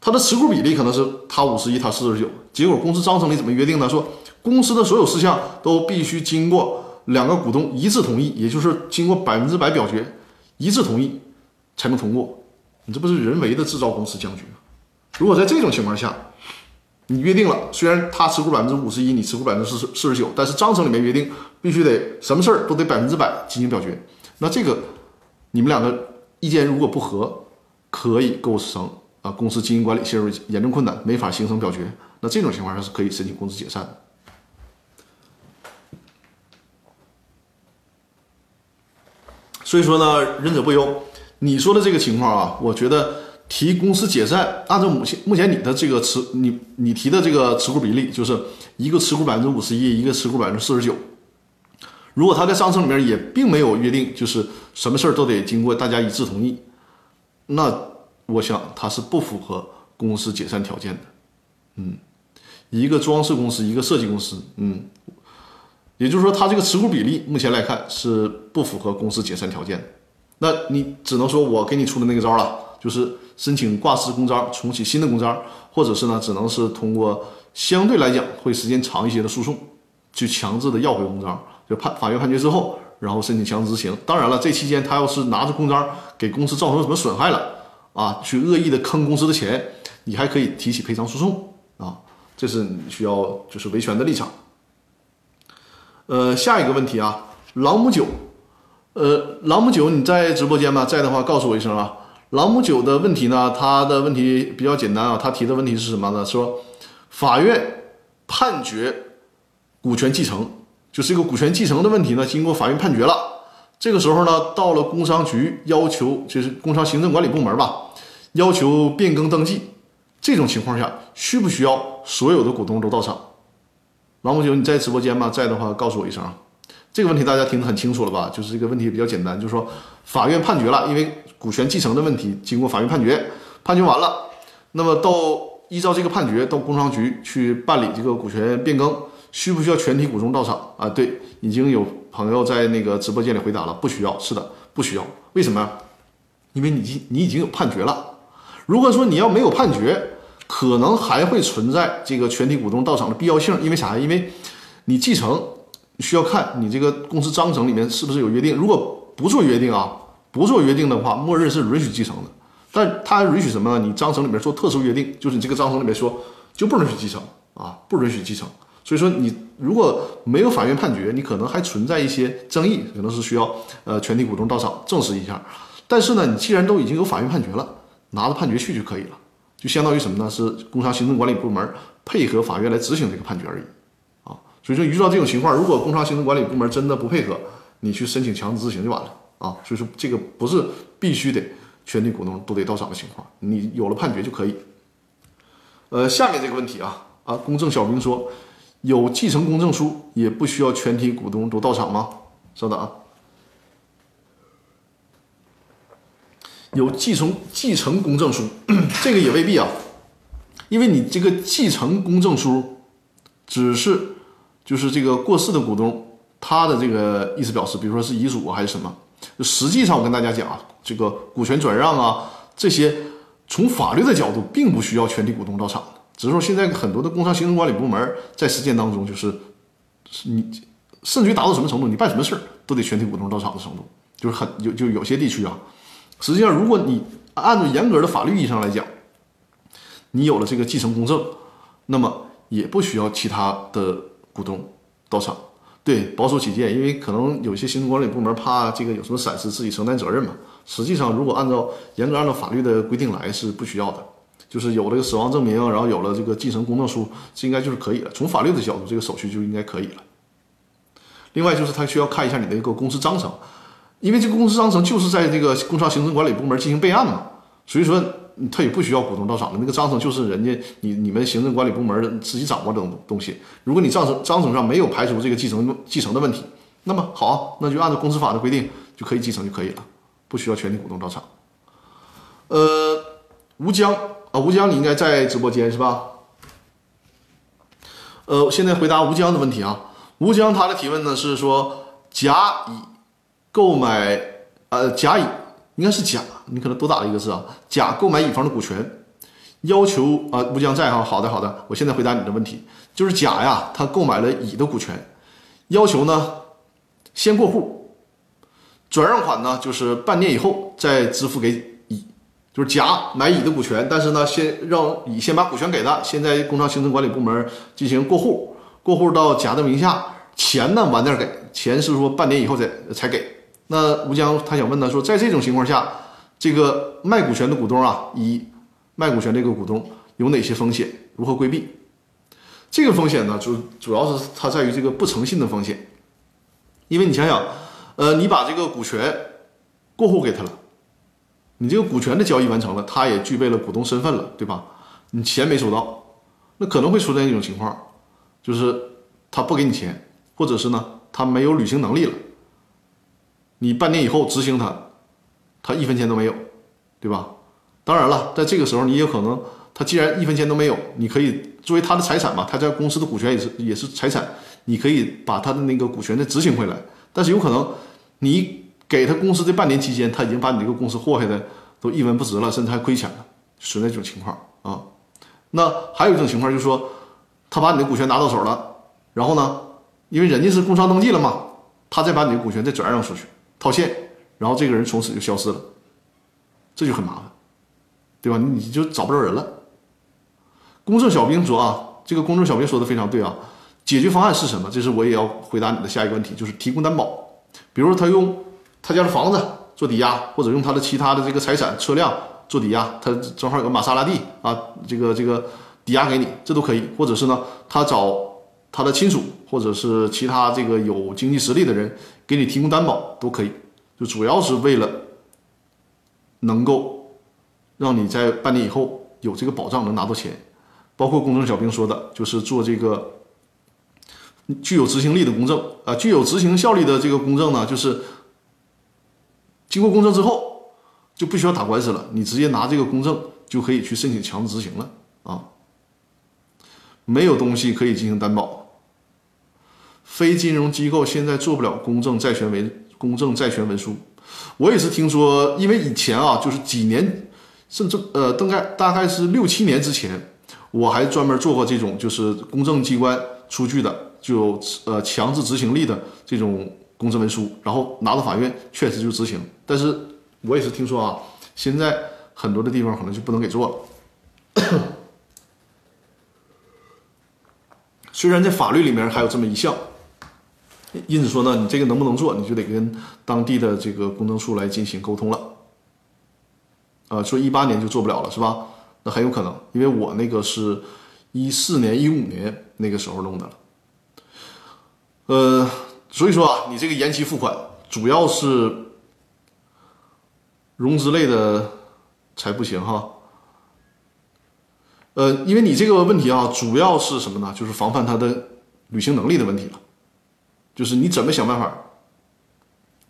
他的持股比例可能是他五十一，他四十九，结果公司章程里怎么约定呢？说公司的所有事项都必须经过两个股东一致同意，也就是经过百分之百表决。一致同意才能通过，你这不是人为的制造公司僵局吗？如果在这种情况下，你约定了，虽然他持股百分之五十一，你持股百分之四十四十九，但是章程里面约定必须得什么事儿都得百分之百进行表决，那这个你们两个意见如果不合，可以构成啊公司经营管理陷入严重困难，没法形成表决，那这种情况下是可以申请公司解散的。所以说呢，仁者不忧。你说的这个情况啊，我觉得提公司解散，按照目前目前你的这个持你你提的这个持股比例，就是一个持股百分之五十一，一个持股百分之四十九。如果他在章程里面也并没有约定，就是什么事儿都得经过大家一致同意，那我想他是不符合公司解散条件的。嗯，一个装饰公司，一个设计公司，嗯。也就是说，他这个持股比例目前来看是不符合公司解散条件的。那你只能说我给你出的那个招了，就是申请挂失公章，重启新的公章，或者是呢，只能是通过相对来讲会时间长一些的诉讼，去强制的要回公章，就判法院判决之后，然后申请强制执行。当然了，这期间他要是拿着公章给公司造成什么损害了啊，去恶意的坑公司的钱，你还可以提起赔偿诉讼啊，这是你需要就是维权的立场。呃，下一个问题啊，朗姆酒，呃，朗姆酒你在直播间吗？在的话告诉我一声啊。朗姆酒的问题呢，他的问题比较简单啊，他提的问题是什么呢？说法院判决股权继承，就是这个股权继承的问题呢，经过法院判决了，这个时候呢，到了工商局要求，就是工商行政管理部门吧，要求变更登记，这种情况下需不需要所有的股东都到场？老母九，你在直播间吗？在的话，告诉我一声啊。这个问题大家听得很清楚了吧？就是这个问题比较简单，就是说法院判决了，因为股权继承的问题，经过法院判决，判决完了，那么到依照这个判决到工商局去办理这个股权变更，需不需要全体股东到场啊？对，已经有朋友在那个直播间里回答了，不需要。是的，不需要。为什么？因为你已你已经有判决了。如果说你要没有判决，可能还会存在这个全体股东到场的必要性，因为啥？因为你继承需要看你这个公司章程里面是不是有约定。如果不做约定啊，不做约定的话，默认是允许继承的。但他允许什么呢？你章程里面做特殊约定，就是你这个章程里面说就不允许继承啊，不允许继承。所以说你如果没有法院判决，你可能还存在一些争议，可能是需要呃全体股东到场证实一下。但是呢，你既然都已经有法院判决了，拿着判决去就可以了。就相当于什么呢？是工商行政管理部门配合法院来执行这个判决而已，啊，所以说遇到这种情况，如果工商行政管理部门真的不配合，你去申请强制执行就完了啊。所以说这个不是必须得全体股东都得到场的情况，你有了判决就可以。呃，下面这个问题啊啊，公证小兵说，有继承公证书也不需要全体股东都到场吗？稍等啊。有继承继承公证书，这个也未必啊，因为你这个继承公证书只是就是这个过世的股东他的这个意思表示，比如说是遗嘱还是什么，实际上我跟大家讲啊，这个股权转让啊这些，从法律的角度并不需要全体股东到场，只是说现在很多的工商行政管理部门在实践当中就是你甚至于达到什么程度，你办什么事儿都得全体股东到场的程度，就是很有就有些地区啊。实际上，如果你按照严格的法律意义上来讲，你有了这个继承公证，那么也不需要其他的股东到场。对，保守起见，因为可能有些行政管理部门怕这个有什么闪失，自己承担责任嘛。实际上，如果按照严格按照法律的规定来，是不需要的。就是有了个死亡证明，然后有了这个继承公证书，这应该就是可以了。从法律的角度，这个手续就应该可以了。另外，就是他需要看一下你的一个公司章程。因为这个公司章程就是在这个工商行政管理部门进行备案嘛，所以说他也不需要股东到场的。那个章程就是人家你你们行政管理部门自己掌握的东东西。如果你章程章程上没有排除这个继承继承的问题，那么好，那就按照公司法的规定就可以继承就可以了，不需要全体股东到场。呃，吴江啊，吴江你应该在直播间是吧？呃，现在回答吴江的问题啊，吴江他的提问呢是说甲乙。购买，呃，甲乙应该是甲，你可能多打了一个字啊。甲购买乙方的股权，要求啊，吴江在哈，好的好的，我现在回答你的问题，就是甲呀，他购买了乙的股权，要求呢先过户，转让款呢就是半年以后再支付给，就是甲买乙的股权，但是呢先让乙先把股权给他，先在工商行政管理部门进行过户，过户到甲的名下，钱呢晚点给，钱是说半年以后再才给。那吴江他想问呢，说在这种情况下，这个卖股权的股东啊，乙卖股权这个股东有哪些风险，如何规避？这个风险呢，主主要是它在于这个不诚信的风险，因为你想想，呃，你把这个股权过户给他了，你这个股权的交易完成了，他也具备了股东身份了，对吧？你钱没收到，那可能会出现一种情况，就是他不给你钱，或者是呢，他没有履行能力了。你半年以后执行他，他一分钱都没有，对吧？当然了，在这个时候你有可能，他既然一分钱都没有，你可以作为他的财产嘛，他在公司的股权也是也是财产，你可以把他的那个股权再执行回来。但是有可能你给他公司这半年期间，他已经把你这个公司祸害的都一文不值了，甚至还亏钱了，存在这种情况啊。那还有一种情况就是说，他把你的股权拿到手了，然后呢，因为人家是工商登记了嘛，他再把你的股权再转让出去。套现，然后这个人从此就消失了，这就很麻烦，对吧？你就找不着人了。公证小兵说啊，这个公证小兵说的非常对啊。解决方案是什么？这是我也要回答你的下一个问题，就是提供担保。比如说他用他家的房子做抵押，或者用他的其他的这个财产、车辆做抵押，他正好有个玛莎拉蒂啊，这个这个抵押给你，这都可以。或者是呢，他找他的亲属或者是其他这个有经济实力的人。给你提供担保都可以，就主要是为了能够让你在半年以后有这个保障，能拿到钱。包括公证小兵说的，就是做这个具有执行力的公证啊，具有执行效力的这个公证呢，就是经过公证之后就不需要打官司了，你直接拿这个公证就可以去申请强制执行了啊。没有东西可以进行担保。非金融机构现在做不了公证债权文公证债权文书，我也是听说，因为以前啊，就是几年，甚至呃，大概大概是六七年之前，我还专门做过这种就是公证机关出具的，就呃强制执行力的这种公证文书，然后拿到法院确实就执行。但是我也是听说啊，现在很多的地方可能就不能给做了。虽然在法律里面还有这么一项。因此说呢，你这个能不能做，你就得跟当地的这个公证处来进行沟通了。啊，说一八年就做不了了是吧？那很有可能，因为我那个是一四年、一五年那个时候弄的了。呃，所以说啊，你这个延期付款主要是融资类的才不行哈。呃，因为你这个问题啊，主要是什么呢？就是防范他的履行能力的问题了。就是你怎么想办法，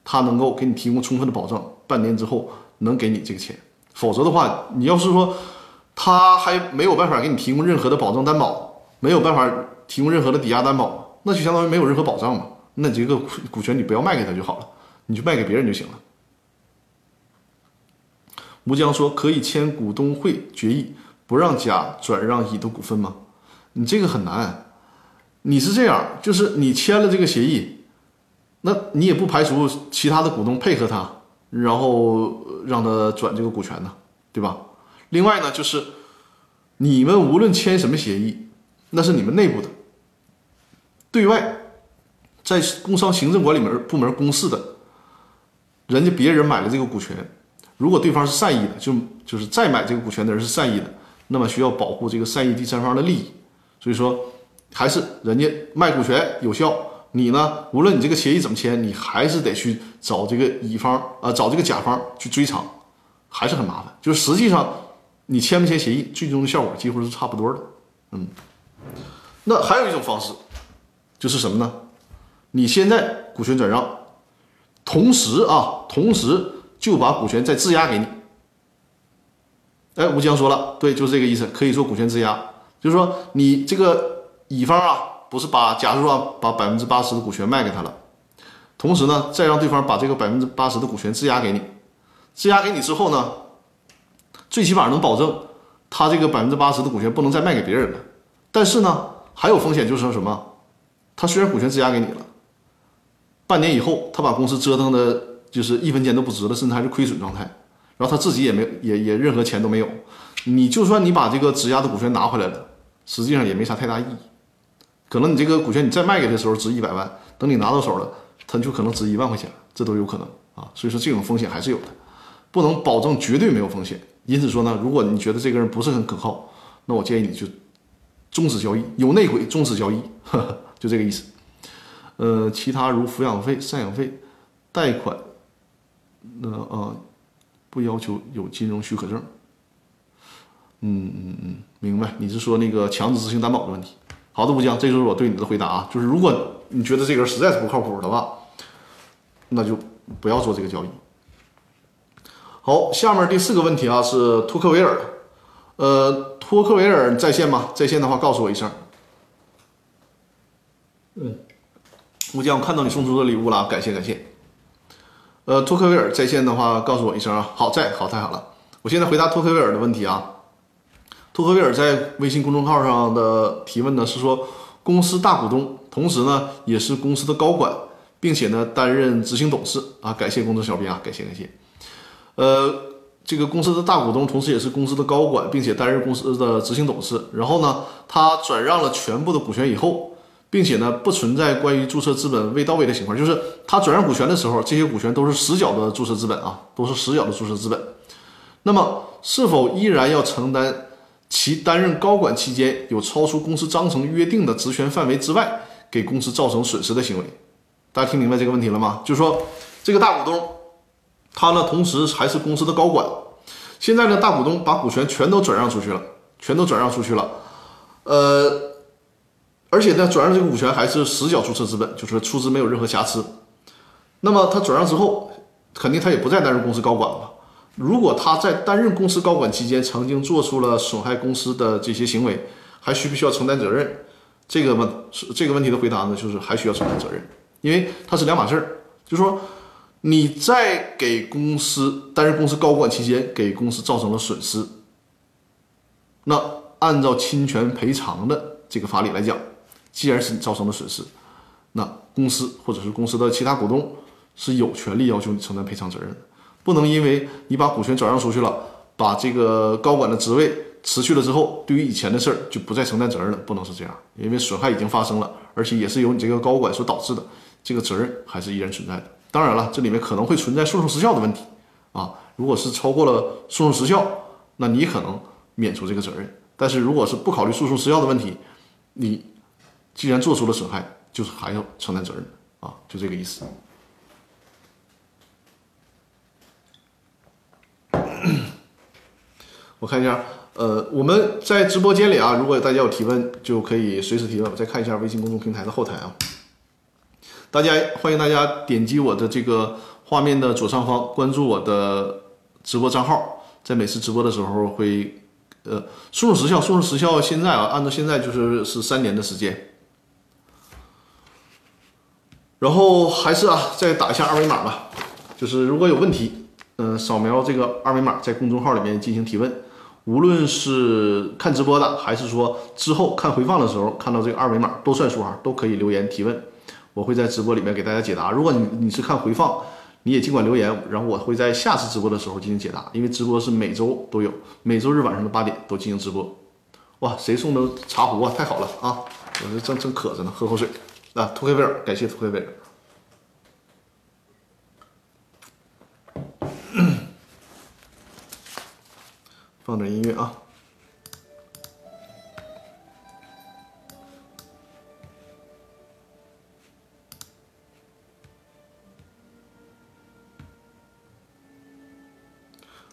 他能够给你提供充分的保证，半年之后能给你这个钱，否则的话，你要是说他还没有办法给你提供任何的保证担保，没有办法提供任何的抵押担保，那就相当于没有任何保障嘛。那这个股权你不要卖给他就好了，你就卖给别人就行了。吴江说可以签股东会决议，不让甲转让乙的股份吗？你这个很难。你是这样，就是你签了这个协议，那你也不排除其他的股东配合他，然后让他转这个股权呢，对吧？另外呢，就是你们无论签什么协议，那是你们内部的，对外在工商行政管理门部门公示的，人家别人买了这个股权，如果对方是善意的，就就是再买这个股权的人是善意的，那么需要保护这个善意第三方的利益，所以说。还是人家卖股权有效，你呢？无论你这个协议怎么签，你还是得去找这个乙方啊，找这个甲方去追偿，还是很麻烦。就是实际上你签不签协议，最终的效果几乎是差不多的。嗯，那还有一种方式，就是什么呢？你现在股权转让，同时啊，同时就把股权再质押给你。哎，吴江说了，对，就是这个意思，可以做股权质押，就是说你这个。乙方啊，不是把，假如说把百分之八十的股权卖给他了，同时呢，再让对方把这个百分之八十的股权质押给你，质押给你之后呢，最起码能保证他这个百分之八十的股权不能再卖给别人了。但是呢，还有风险，就是说什么？他虽然股权质押给你了，半年以后他把公司折腾的，就是一分钱都不值了，甚至还是亏损状态，然后他自己也没也也任何钱都没有。你就算你把这个质押的股权拿回来了，实际上也没啥太大意义。可能你这个股权你再卖给的时候值一百万，等你拿到手了，它就可能值一万块钱，这都有可能啊。所以说这种风险还是有的，不能保证绝对没有风险。因此说呢，如果你觉得这个人不是很可靠，那我建议你就终止交易，有内鬼终止交易呵呵，就这个意思。呃，其他如抚养费、赡养费、贷款，那啊不要求有金融许可证。嗯嗯嗯，明白。你是说那个强制执行担保的问题？好的，吴江，这就是我对你的回答啊。就是如果你觉得这个人实在是不靠谱的话，那就不要做这个交易。好，下面第四个问题啊，是托克维尔，呃，托克维尔在线吗？在线的话，告诉我一声。嗯，吴江，我看到你送出的礼物了，感谢感谢。呃，托克维尔在线的话，告诉我一声啊。好在，好，太好了。我现在回答托克维尔的问题啊。托克维尔在微信公众号上的提问呢，是说公司大股东，同时呢也是公司的高管，并且呢担任执行董事啊。感谢工作小编啊，感谢感谢。呃，这个公司的大股东，同时也是公司的高管，并且担任公司的执行董事。然后呢，他转让了全部的股权以后，并且呢不存在关于注册资本未到位的情况，就是他转让股权的时候，这些股权都是实缴的注册资本啊，都是实缴的注册资本。那么是否依然要承担？其担任高管期间有超出公司章程约定的职权范围之外，给公司造成损失的行为，大家听明白这个问题了吗？就是说，这个大股东，他呢同时还是公司的高管，现在呢大股东把股权全都转让出去了，全都转让出去了，呃，而且呢转让这个股权还是实缴注册资本，就是出资没有任何瑕疵。那么他转让之后，肯定他也不再担任公司高管了。如果他在担任公司高管期间曾经做出了损害公司的这些行为，还需不需要承担责任？这个问这个问题的回答呢，就是还需要承担责任，因为它是两码事儿。就是说你在给公司担任公司高管期间给公司造成了损失，那按照侵权赔偿的这个法理来讲，既然是你造成的损失，那公司或者是公司的其他股东是有权利要求你承担赔偿责任的。不能因为你把股权转让出去了，把这个高管的职位辞去了之后，对于以前的事儿就不再承担责任了。不能是这样，因为损害已经发生了，而且也是由你这个高管所导致的，这个责任还是依然存在的。当然了，这里面可能会存在诉讼时效的问题啊。如果是超过了诉讼时效，那你可能免除这个责任。但是如果是不考虑诉讼时效的问题，你既然做出了损害，就是还要承担责任啊，就这个意思。我看一下，呃，我们在直播间里啊，如果大家有提问，就可以随时提问。我再看一下微信公众平台的后台啊，大家欢迎大家点击我的这个画面的左上方，关注我的直播账号，在每次直播的时候会呃送入时效，送入时效现在啊，按照现在就是是三年的时间。然后还是啊，再打一下二维码吧，就是如果有问题，嗯、扫描这个二维码，在公众号里面进行提问。无论是看直播的，还是说之后看回放的时候看到这个二维码，都算数啊，都可以留言提问，我会在直播里面给大家解答。如果你你是看回放，你也尽管留言，然后我会在下次直播的时候进行解答，因为直播是每周都有，每周日晚上的八点都进行直播。哇，谁送的茶壶啊？太好了啊！我这正正渴着呢，喝口水。啊，涂黑威尔，感谢涂黑威尔。放点音乐啊。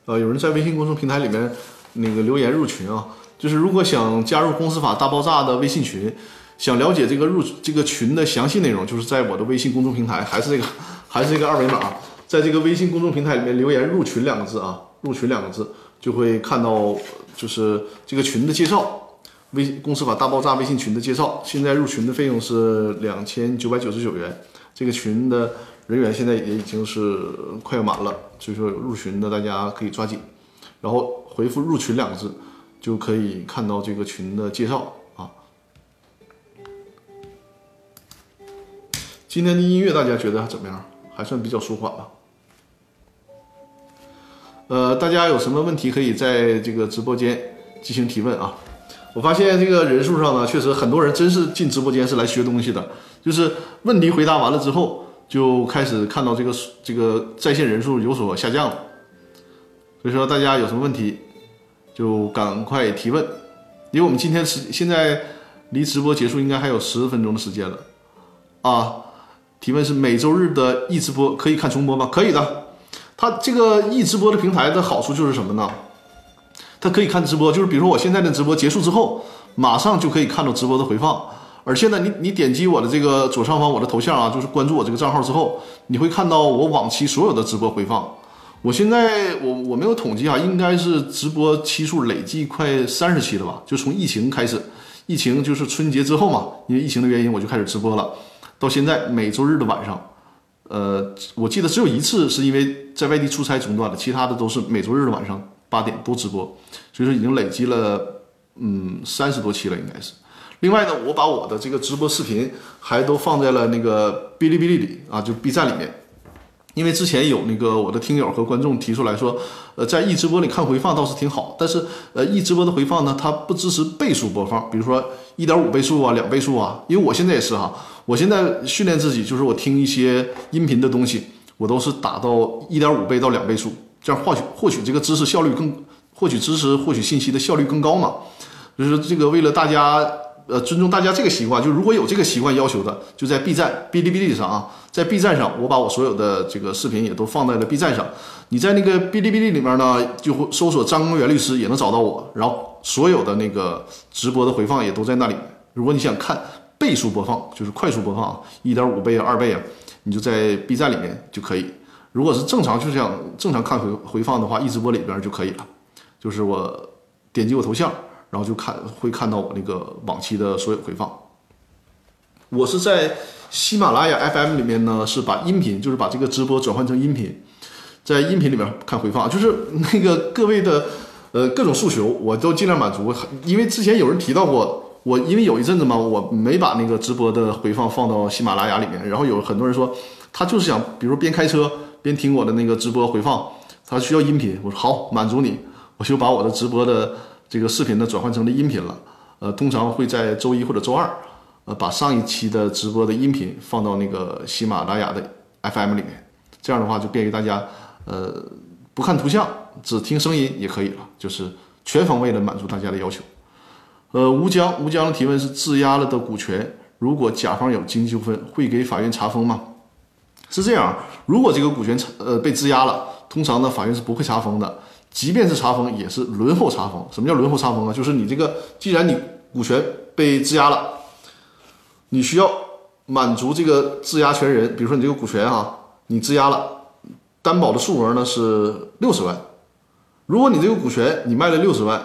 呃，有人在微信公众平台里面那个留言入群啊，就是如果想加入公司法大爆炸的微信群，想了解这个入这个群的详细内容，就是在我的微信公众平台，还是这个 还是这个二维码，在这个微信公众平台里面留言“入群”两个字啊，“入群”两个字就会看到就是这个群的介绍。微公司法大爆炸微信群的介绍，现在入群的费用是两千九百九十九元，这个群的人员现在也已经是快要满了，所以说有入群的大家可以抓紧，然后回复“入群”两个字，就可以看到这个群的介绍今天的音乐大家觉得怎么样？还算比较舒缓吧。呃，大家有什么问题可以在这个直播间进行提问啊？我发现这个人数上呢，确实很多人真是进直播间是来学东西的，就是问题回答完了之后，就开始看到这个这个在线人数有所下降了。所以说大家有什么问题，就赶快提问，因为我们今天时现在离直播结束应该还有十分钟的时间了啊。提问是每周日的易直播可以看重播吗？可以的。它这个易直播的平台的好处就是什么呢？它可以看直播，就是比如说我现在的直播结束之后，马上就可以看到直播的回放。而现在你你点击我的这个左上方我的头像啊，就是关注我这个账号之后，你会看到我往期所有的直播回放。我现在我我没有统计啊，应该是直播期数累计快三十期了吧？就从疫情开始，疫情就是春节之后嘛，因为疫情的原因我就开始直播了，到现在每周日的晚上，呃，我记得只有一次是因为在外地出差中断了，其他的都是每周日的晚上八点都直播，所以说已经累积了嗯三十多期了，应该是。另外呢，我把我的这个直播视频还都放在了那个哔哩哔哩里啊，就 B 站里面。因为之前有那个我的听友和观众提出来说，呃，在易直播里看回放倒是挺好，但是呃，易直播的回放呢，它不支持倍数播放，比如说一点五倍速啊、两倍速啊。因为我现在也是哈，我现在训练自己，就是我听一些音频的东西，我都是打到一点五倍到两倍速，这样获取获取这个知识效率更，获取知识、获取信息的效率更高嘛。就是这个为了大家。呃，尊重大家这个习惯，就如果有这个习惯要求的，就在 B 站、哔哩哔哩上啊，在 B 站上，我把我所有的这个视频也都放在了 B 站上。你在那个哔哩哔哩里面呢，就会搜索张公元律师也能找到我，然后所有的那个直播的回放也都在那里。如果你想看倍速播放，就是快速播放，一点五倍啊、二倍啊，你就在 B 站里面就可以。如果是正常就想正常看回回放的话，一直播里边就可以了。就是我点击我头像。然后就看会看到我那个往期的所有回放。我是在喜马拉雅 FM 里面呢，是把音频，就是把这个直播转换成音频，在音频里面看回放，就是那个各位的呃各种诉求，我都尽量满足。因为之前有人提到过，我因为有一阵子嘛，我没把那个直播的回放放到喜马拉雅里面，然后有很多人说他就是想，比如边开车边听我的那个直播回放，他需要音频。我说好，满足你，我就把我的直播的。这个视频呢转换成了音频了，呃，通常会在周一或者周二，呃，把上一期的直播的音频放到那个喜马拉雅的 FM 里面，这样的话就便于大家，呃，不看图像，只听声音也可以了，就是全方位的满足大家的要求。呃，吴江，吴江的提问是质押了的股权，如果甲方有经济纠纷，会给法院查封吗？是这样，如果这个股权呃被质押了，通常呢法院是不会查封的。即便是查封，也是轮候查封。什么叫轮候查封啊？就是你这个，既然你股权被质押了，你需要满足这个质押权人，比如说你这个股权哈，你质押了，担保的数额呢是六十万，如果你这个股权你卖了六十万，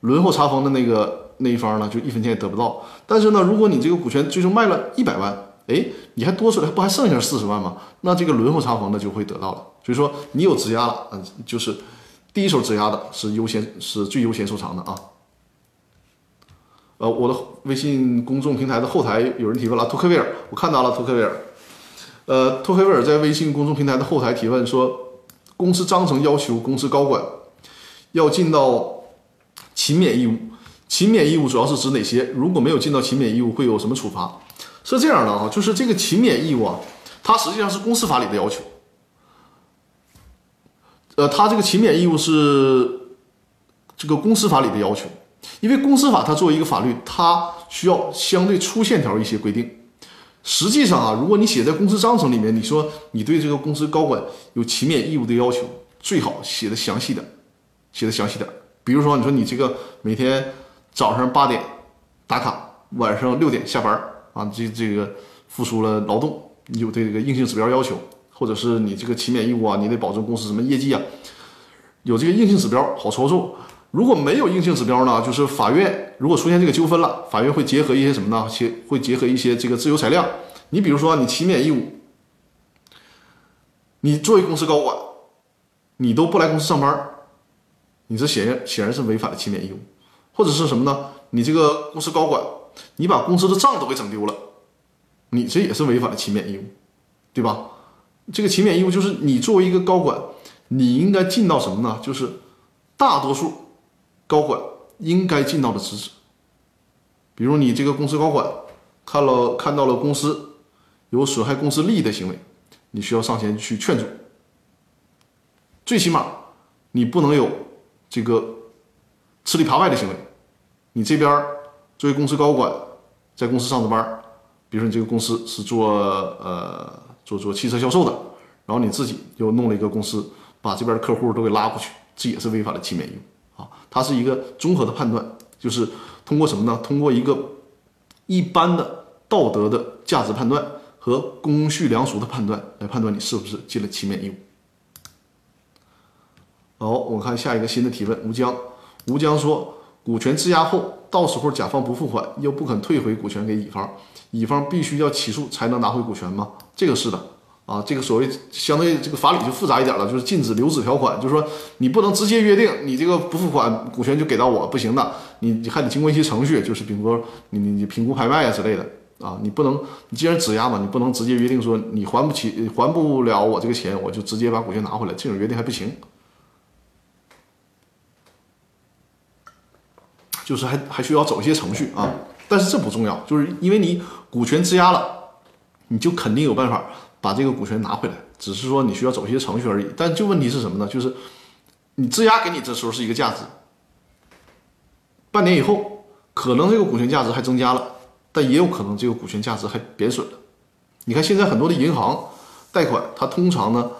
轮候查封的那个那一方呢，就一分钱也得不到。但是呢，如果你这个股权最终卖了一百万，哎，你还多出来，不还剩下四十万吗？那这个轮候查封的就会得到了。所以说你有质押了，嗯，就是第一手质押的是优先，是最优先收藏的啊。呃，我的微信公众平台的后台有人提问了，托克维尔，我看到了托克维尔。呃，托克维尔在微信公众平台的后台提问说，公司章程要求公司高管要尽到勤勉义务，勤勉义务主要是指哪些？如果没有尽到勤勉义务，会有什么处罚？是这样的啊，就是这个勤勉义务啊，它实际上是公司法里的要求。呃，它这个勤勉义务是这个公司法里的要求。因为公司法它作为一个法律，它需要相对粗线条一些规定。实际上啊，如果你写在公司章程里面，你说你对这个公司高管有勤勉义务的要求，最好写的详细点，写的详细点。比如说，你说你这个每天早上八点打卡，晚上六点下班啊，这这个付出了劳动，有对这个硬性指标要求，或者是你这个勤勉义务啊，你得保证公司什么业绩啊，有这个硬性指标好操作。如果没有硬性指标呢，就是法院如果出现这个纠纷了，法院会结合一些什么呢？结会结合一些这个自由裁量。你比如说，你勤勉义务，你作为公司高管，你都不来公司上班，你这显然显然是违反了勤勉义务。或者是什么呢？你这个公司高管，你把公司的账都给整丢了，你这也是违反了勤勉义务，对吧？这个勤勉义务就是你作为一个高管，你应该尽到什么呢？就是大多数。高管应该尽到的职责，比如你这个公司高管看了看到了公司有损害公司利益的行为，你需要上前去劝阻。最起码你不能有这个吃里扒外的行为。你这边作为公司高管在公司上着班，比如说你这个公司是做呃做做汽车销售的，然后你自己又弄了一个公司，把这边的客户都给拉过去，这也是违反了勤勉义务。啊，它是一个综合的判断，就是通过什么呢？通过一个一般的道德的价值判断和公序良俗的判断来判断你是不是尽了勤勉义务。好，我看下一个新的提问，吴江，吴江说，股权质押后，到时候甲方不付款，又不肯退回股权给乙方，乙方必须要起诉才能拿回股权吗？这个是的。啊，这个所谓相对这个法理就复杂一点了，就是禁止留置条款，就是说你不能直接约定你这个不付款股权就给到我，不行的，你你还得经过一些程序，就是比如说你你你评估拍卖啊之类的啊，你不能你既然质押嘛，你不能直接约定说你还不起还不了我这个钱，我就直接把股权拿回来，这种约定还不行，就是还还需要走一些程序啊，但是这不重要，就是因为你股权质押了，你就肯定有办法。把这个股权拿回来，只是说你需要走一些程序而已。但就问题是什么呢？就是你质押给你这时候是一个价值，半年以后可能这个股权价值还增加了，但也有可能这个股权价值还贬损了。你看现在很多的银行贷款，它通常呢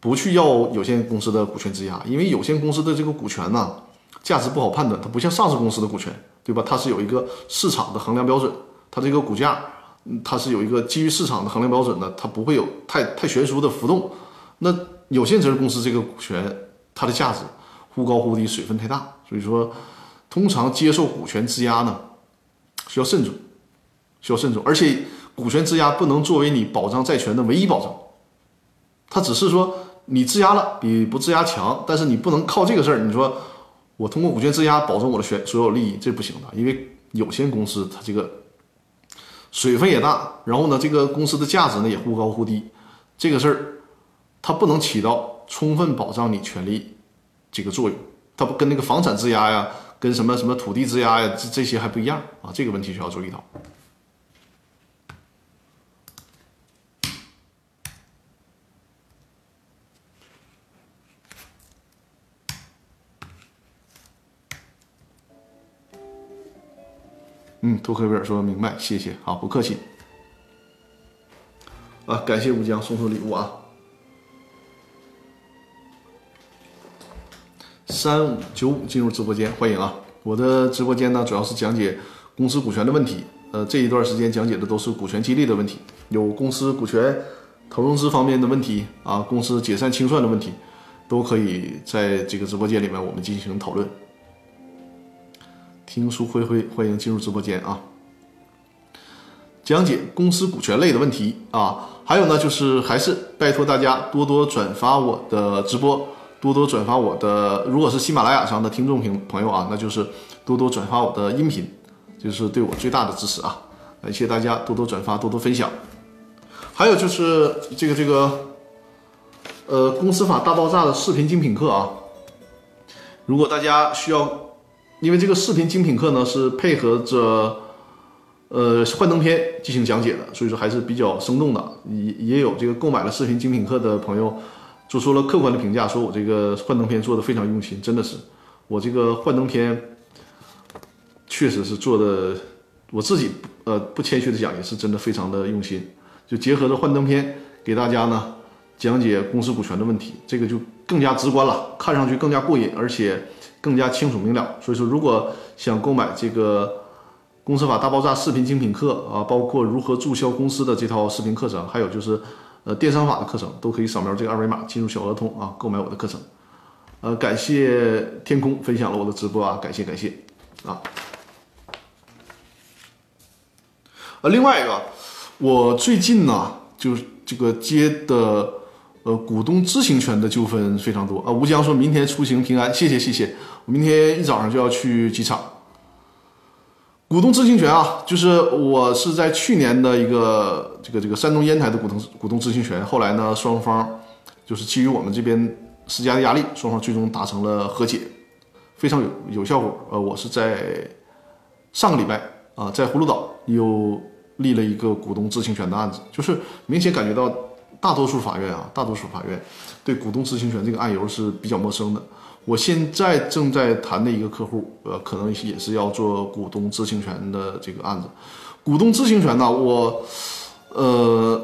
不去要有限公司的股权质押，因为有限公司的这个股权呢价值不好判断，它不像上市公司的股权，对吧？它是有一个市场的衡量标准，它这个股价。它是有一个基于市场的衡量标准的，它不会有太太悬殊的浮动。那有限责任公司这个股权，它的价值忽高忽低，水分太大，所以说通常接受股权质押呢，需要慎重，需要慎重。而且股权质押不能作为你保障债权的唯一保障，它只是说你质押了比不质押强，但是你不能靠这个事儿，你说我通过股权质押保证我的权所有利益，这不行的，因为有限公司它这个。水分也大，然后呢，这个公司的价值呢也忽高忽低，这个事儿它不能起到充分保障你权利这个作用，它不跟那个房产质押呀，跟什么什么土地质押呀，这这些还不一样啊，这个问题需要注意到。嗯，托克维尔说明白，谢谢，好，不客气。啊，感谢吴江送出礼物啊。三五九五进入直播间，欢迎啊！我的直播间呢，主要是讲解公司股权的问题。呃，这一段时间讲解的都是股权激励的问题，有公司股权投融资方面的问题啊，公司解散清算的问题，都可以在这个直播间里面我们进行讨论。听书灰灰，欢迎进入直播间啊！讲解公司股权类的问题啊，还有呢，就是还是拜托大家多多转发我的直播，多多转发我的。如果是喜马拉雅上的听众朋朋友啊，那就是多多转发我的音频，就是对我最大的支持啊！感谢大家多多转发，多多分享。还有就是这个这个，呃，公司法大爆炸的视频精品课啊，如果大家需要。因为这个视频精品课呢是配合着，呃幻灯片进行讲解的，所以说还是比较生动的。也也有这个购买了视频精品课的朋友做出了客观的评价，说我这个幻灯片做的非常用心，真的是，我这个幻灯片确实是做的，我自己呃不谦虚的讲，也是真的非常的用心，就结合着幻灯片给大家呢讲解公司股权的问题，这个就更加直观了，看上去更加过瘾，而且。更加清楚明了，所以说，如果想购买这个《公司法大爆炸》视频精品课啊，包括如何注销公司的这套视频课程，还有就是呃电商法的课程，都可以扫描这个二维码进入小额通啊，购买我的课程。呃，感谢天空分享了我的直播啊，感谢感谢啊。呃，另外一个，我最近呢，就是这个接的。呃，股东知情权的纠纷非常多啊。吴江说明天出行平安，谢谢谢谢。我明天一早上就要去机场。股东知情权啊，就是我是在去年的一个这个这个山东烟台的股东股东知情权，后来呢，双方就是基于我们这边施加的压力，双方最终达成了和解，非常有有效果。呃，我是在上个礼拜啊，在葫芦岛又立了一个股东知情权的案子，就是明显感觉到。大多数法院啊，大多数法院对股东知情权这个案由是比较陌生的。我现在正在谈的一个客户，呃，可能也是要做股东知情权的这个案子。股东知情权呢，我，呃，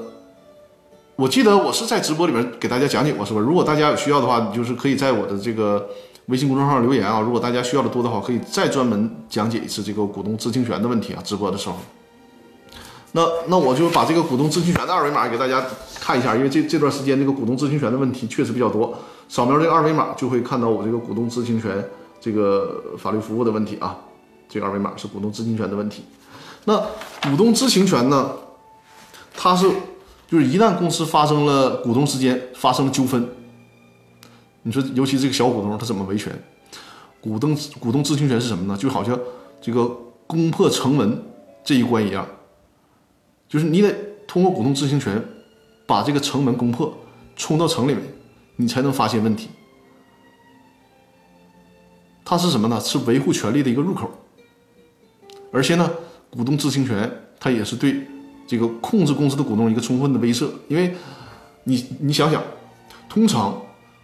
我记得我是在直播里面给大家讲解过，是吧？如果大家有需要的话，你就是可以在我的这个微信公众号留言啊。如果大家需要的多的话，可以再专门讲解一次这个股东知情权的问题啊。直播的时候。那那我就把这个股东知情权的二维码给大家看一下，因为这这段时间这个股东知情权的问题确实比较多。扫描这个二维码就会看到我这个股东知情权这个法律服务的问题啊。这个二维码是股东知情权的问题。那股东知情权呢，它是就是一旦公司发生了股东之间发生了纠纷，你说尤其这个小股东他怎么维权？股东股东知情权是什么呢？就好像这个攻破城门这一关一样。就是你得通过股东知情权，把这个城门攻破，冲到城里面，你才能发现问题。它是什么呢？是维护权利的一个入口。而且呢，股东知情权它也是对这个控制公司的股东一个充分的威慑。因为，你你想想，通常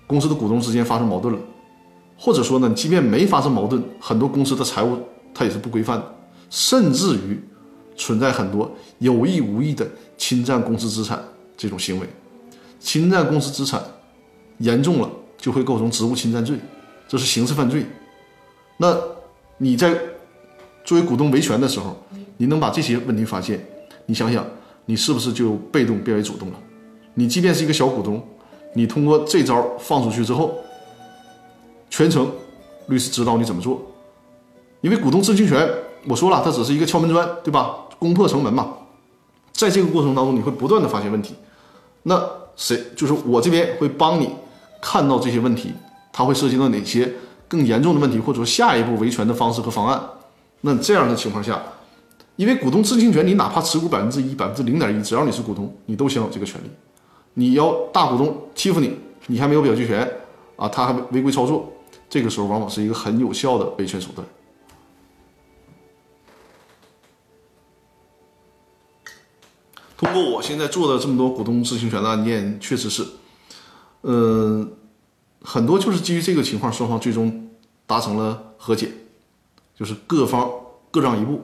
公司的股东之间发生矛盾了，或者说呢，即便没发生矛盾，很多公司的财务它也是不规范的，甚至于。存在很多有意无意的侵占公司资产这种行为，侵占公司资产严重了就会构成职务侵占罪，这是刑事犯罪。那你在作为股东维权的时候，你能把这些问题发现，你想想，你是不是就被动变为主动了？你即便是一个小股东，你通过这招放出去之后，全程律师指导你怎么做，因为股东知情权。我说了，它只是一个敲门砖，对吧？攻破城门嘛，在这个过程当中，你会不断的发现问题。那谁就是我这边会帮你看到这些问题，它会涉及到哪些更严重的问题，或者说下一步维权的方式和方案。那这样的情况下，因为股东知情权，你哪怕持股百分之一、百分之零点一，只要你是股东，你都享有这个权利。你要大股东欺负你，你还没有表决权啊，他还违规操作，这个时候往往是一个很有效的维权手段。通过我现在做的这么多股东知情权的案件，确实是，嗯，很多就是基于这个情况，双方最终达成了和解，就是各方各让一步。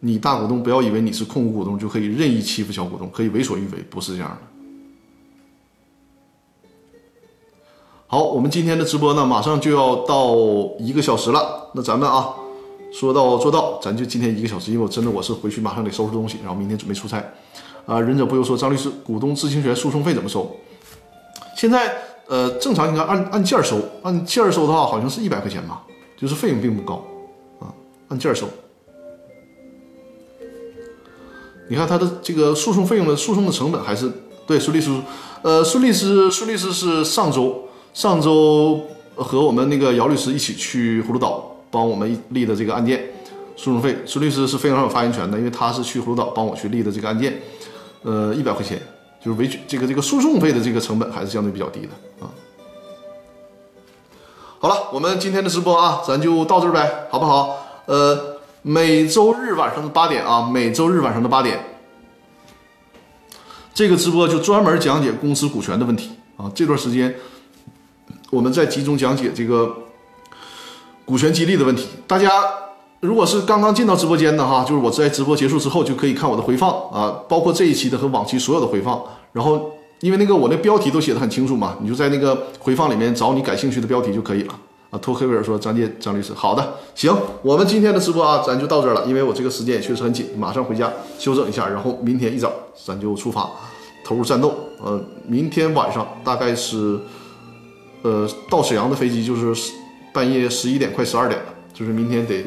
你大股东不要以为你是控股股东就可以任意欺负小股东，可以为所欲为，不是这样的。好，我们今天的直播呢，马上就要到一个小时了，那咱们啊。说到做到，咱就今天一个小时，因为我真的我是回去马上得收拾东西，然后明天准备出差。啊，忍者不由说，张律师，股东知情权诉讼费怎么收？现在呃，正常应该按按件儿收，按件儿收的话好像是一百块钱吧，就是费用并不高啊，按件儿收。你看他的这个诉讼费用的诉讼的成本还是对孙律师，呃，孙律师孙律师是上周上周和我们那个姚律师一起去葫芦岛帮我们立的这个案件，诉讼费孙律师是非常有发言权的，因为他是去葫芦岛帮我去立的这个案件，呃，一百块钱就是维权这个这个诉讼费的这个成本还是相对比较低的啊。好了，我们今天的直播啊，咱就到这儿呗，好不好？呃。每周日晚上的八点啊，每周日晚上的八点，这个直播就专门讲解公司股权的问题啊。这段时间我们在集中讲解这个股权激励的问题。大家如果是刚刚进到直播间的哈，就是我在直播结束之后就可以看我的回放啊，包括这一期的和往期所有的回放。然后因为那个我那标题都写的很清楚嘛，你就在那个回放里面找你感兴趣的标题就可以了啊。托黑威尔说：“张建张律师，好的，行，我们今天的直播啊，咱就到这儿了，因为我这个时间也确实很紧，马上回家休整一下，然后明天一早咱就出发，投入战斗。呃，明天晚上大概是，呃，到沈阳的飞机就是半夜十一点快十二点了，就是明天得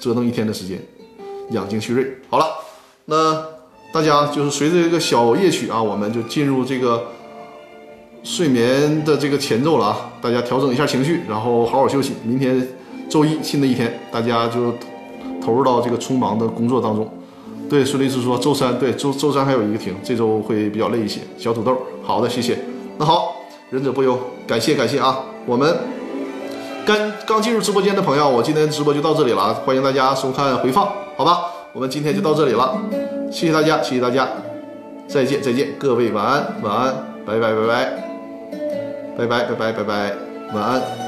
折腾一天的时间，养精蓄锐。好了，那大家就是随着这个小夜曲啊，我们就进入这个。”睡眠的这个前奏了啊，大家调整一下情绪，然后好好休息。明天周一新的一天，大家就投入到这个匆忙的工作当中。对，孙律师说周三对周周三还有一个庭，这周会比较累一些。小土豆，好的，谢谢。那好，忍者不忧，感谢感谢啊。我们刚刚进入直播间的朋友，我今天直播就到这里了，欢迎大家收看回放，好吧？我们今天就到这里了，谢谢大家，谢谢大家，再见再见，各位晚安晚安，拜拜拜拜。拜拜拜拜拜拜，晚安。